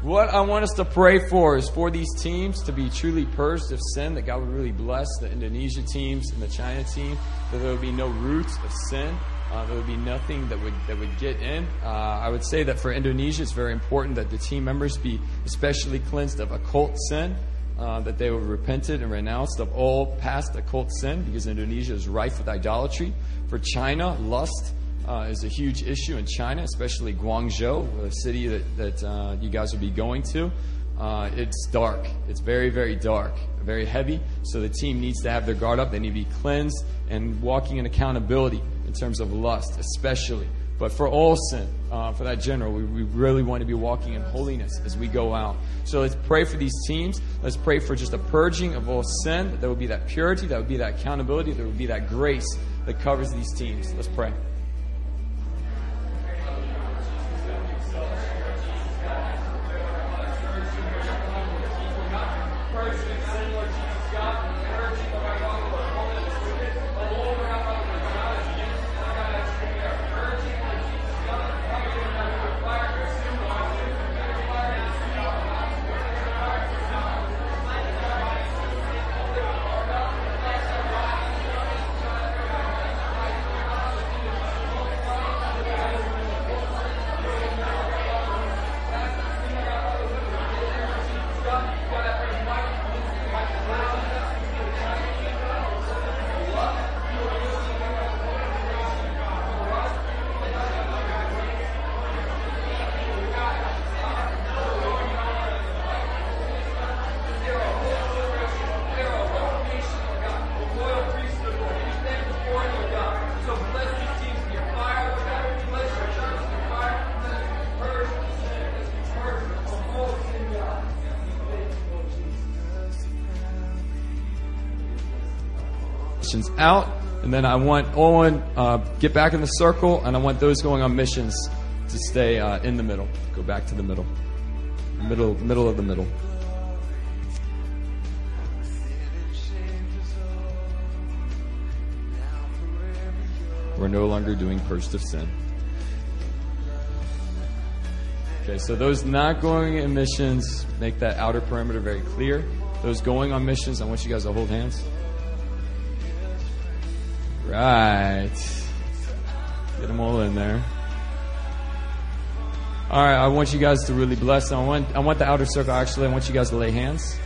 Speaker 4: What I want us to pray for is for these teams to be truly purged of sin, that God would really bless the Indonesia teams and the China team, that there would be no roots of sin. Uh, there would be nothing that would that would get in. Uh, I would say that for Indonesia, it's very important that the team members be especially cleansed of occult sin, uh, that they were repented and renounced of all past occult sin, because Indonesia is rife with idolatry. For China, lust uh, is a huge issue in China, especially Guangzhou, a city that, that uh, you guys will be going to. Uh, it's dark. It's very, very dark, very heavy. So the team needs to have their guard up. They need to be cleansed and walking in accountability in terms of lust, especially. But for all sin, uh, for that general, we, we really want to be walking in holiness as we go out. So let's pray for these teams. Let's pray for just a purging of all sin. That there would be that purity, that would be that accountability, there would be that grace that covers these teams. Let's pray. words missions out, and then I want Owen uh, get back in the circle, and I want those going on missions to stay uh, in the middle. Go back to the middle, middle, middle of the middle. We're no longer doing purged of sin. Okay, so those not going in missions, make that outer perimeter very clear. Those going on missions, I want you guys to hold hands. Right. Get them all in there. All right, I want you guys to really bless. I want, I want the outer circle, actually, I want you guys to lay hands.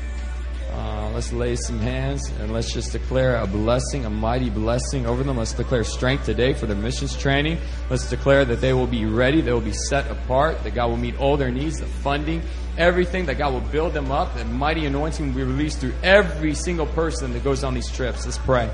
Speaker 4: Uh, let's lay some hands and let's just declare a blessing, a mighty blessing over them. Let's declare strength today for their missions training. Let's declare that they will be ready, they will be set apart, that God will meet all their needs, the funding, everything, that God will build them up, that mighty anointing will be released through every single person that goes on these trips. Let's pray.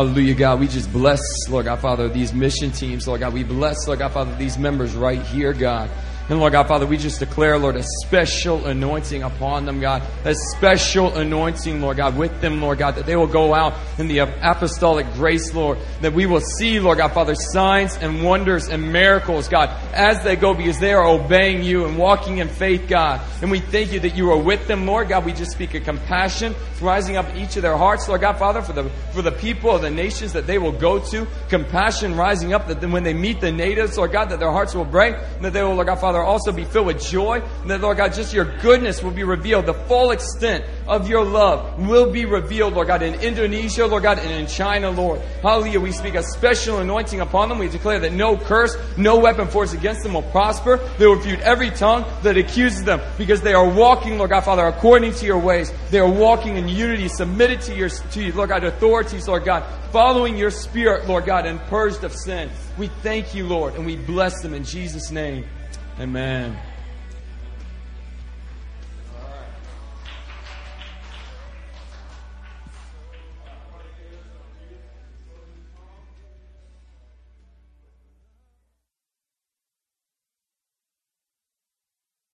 Speaker 4: Hallelujah, God. We just bless, Lord God, Father, these mission teams, Lord God. We bless, Lord God, Father, these members right here, God. And Lord God, Father, we just declare, Lord, a special anointing upon them, God. A special anointing, Lord God, with them, Lord God, that they will go out in the apostolic grace, Lord. That we will see, Lord God, Father, signs and wonders and miracles, God, as they go because they are obeying you and walking in faith, God. And we thank you that you are with them, Lord God. We just speak of compassion rising up each of their hearts, Lord God, Father, for the for the people of the nations that they will go to. Compassion rising up that when they meet the natives, Lord God, that their hearts will break, and that they will, Lord God, Father, also be filled with joy, and that, Lord God, just your goodness will be revealed. The full extent of your love will be revealed, Lord God, in Indonesia, Lord God, and in China, Lord. Hallelujah. We speak a special anointing upon them. We declare that no curse, no weapon forced against them will prosper. They will refute every tongue that accuses them because they are walking, Lord God, Father, according to your ways. They are walking in unity, submitted to your, to you, Lord God, authorities, Lord God, following your spirit, Lord God, and purged of sin. We thank you, Lord, and we bless them in Jesus' name. Amen.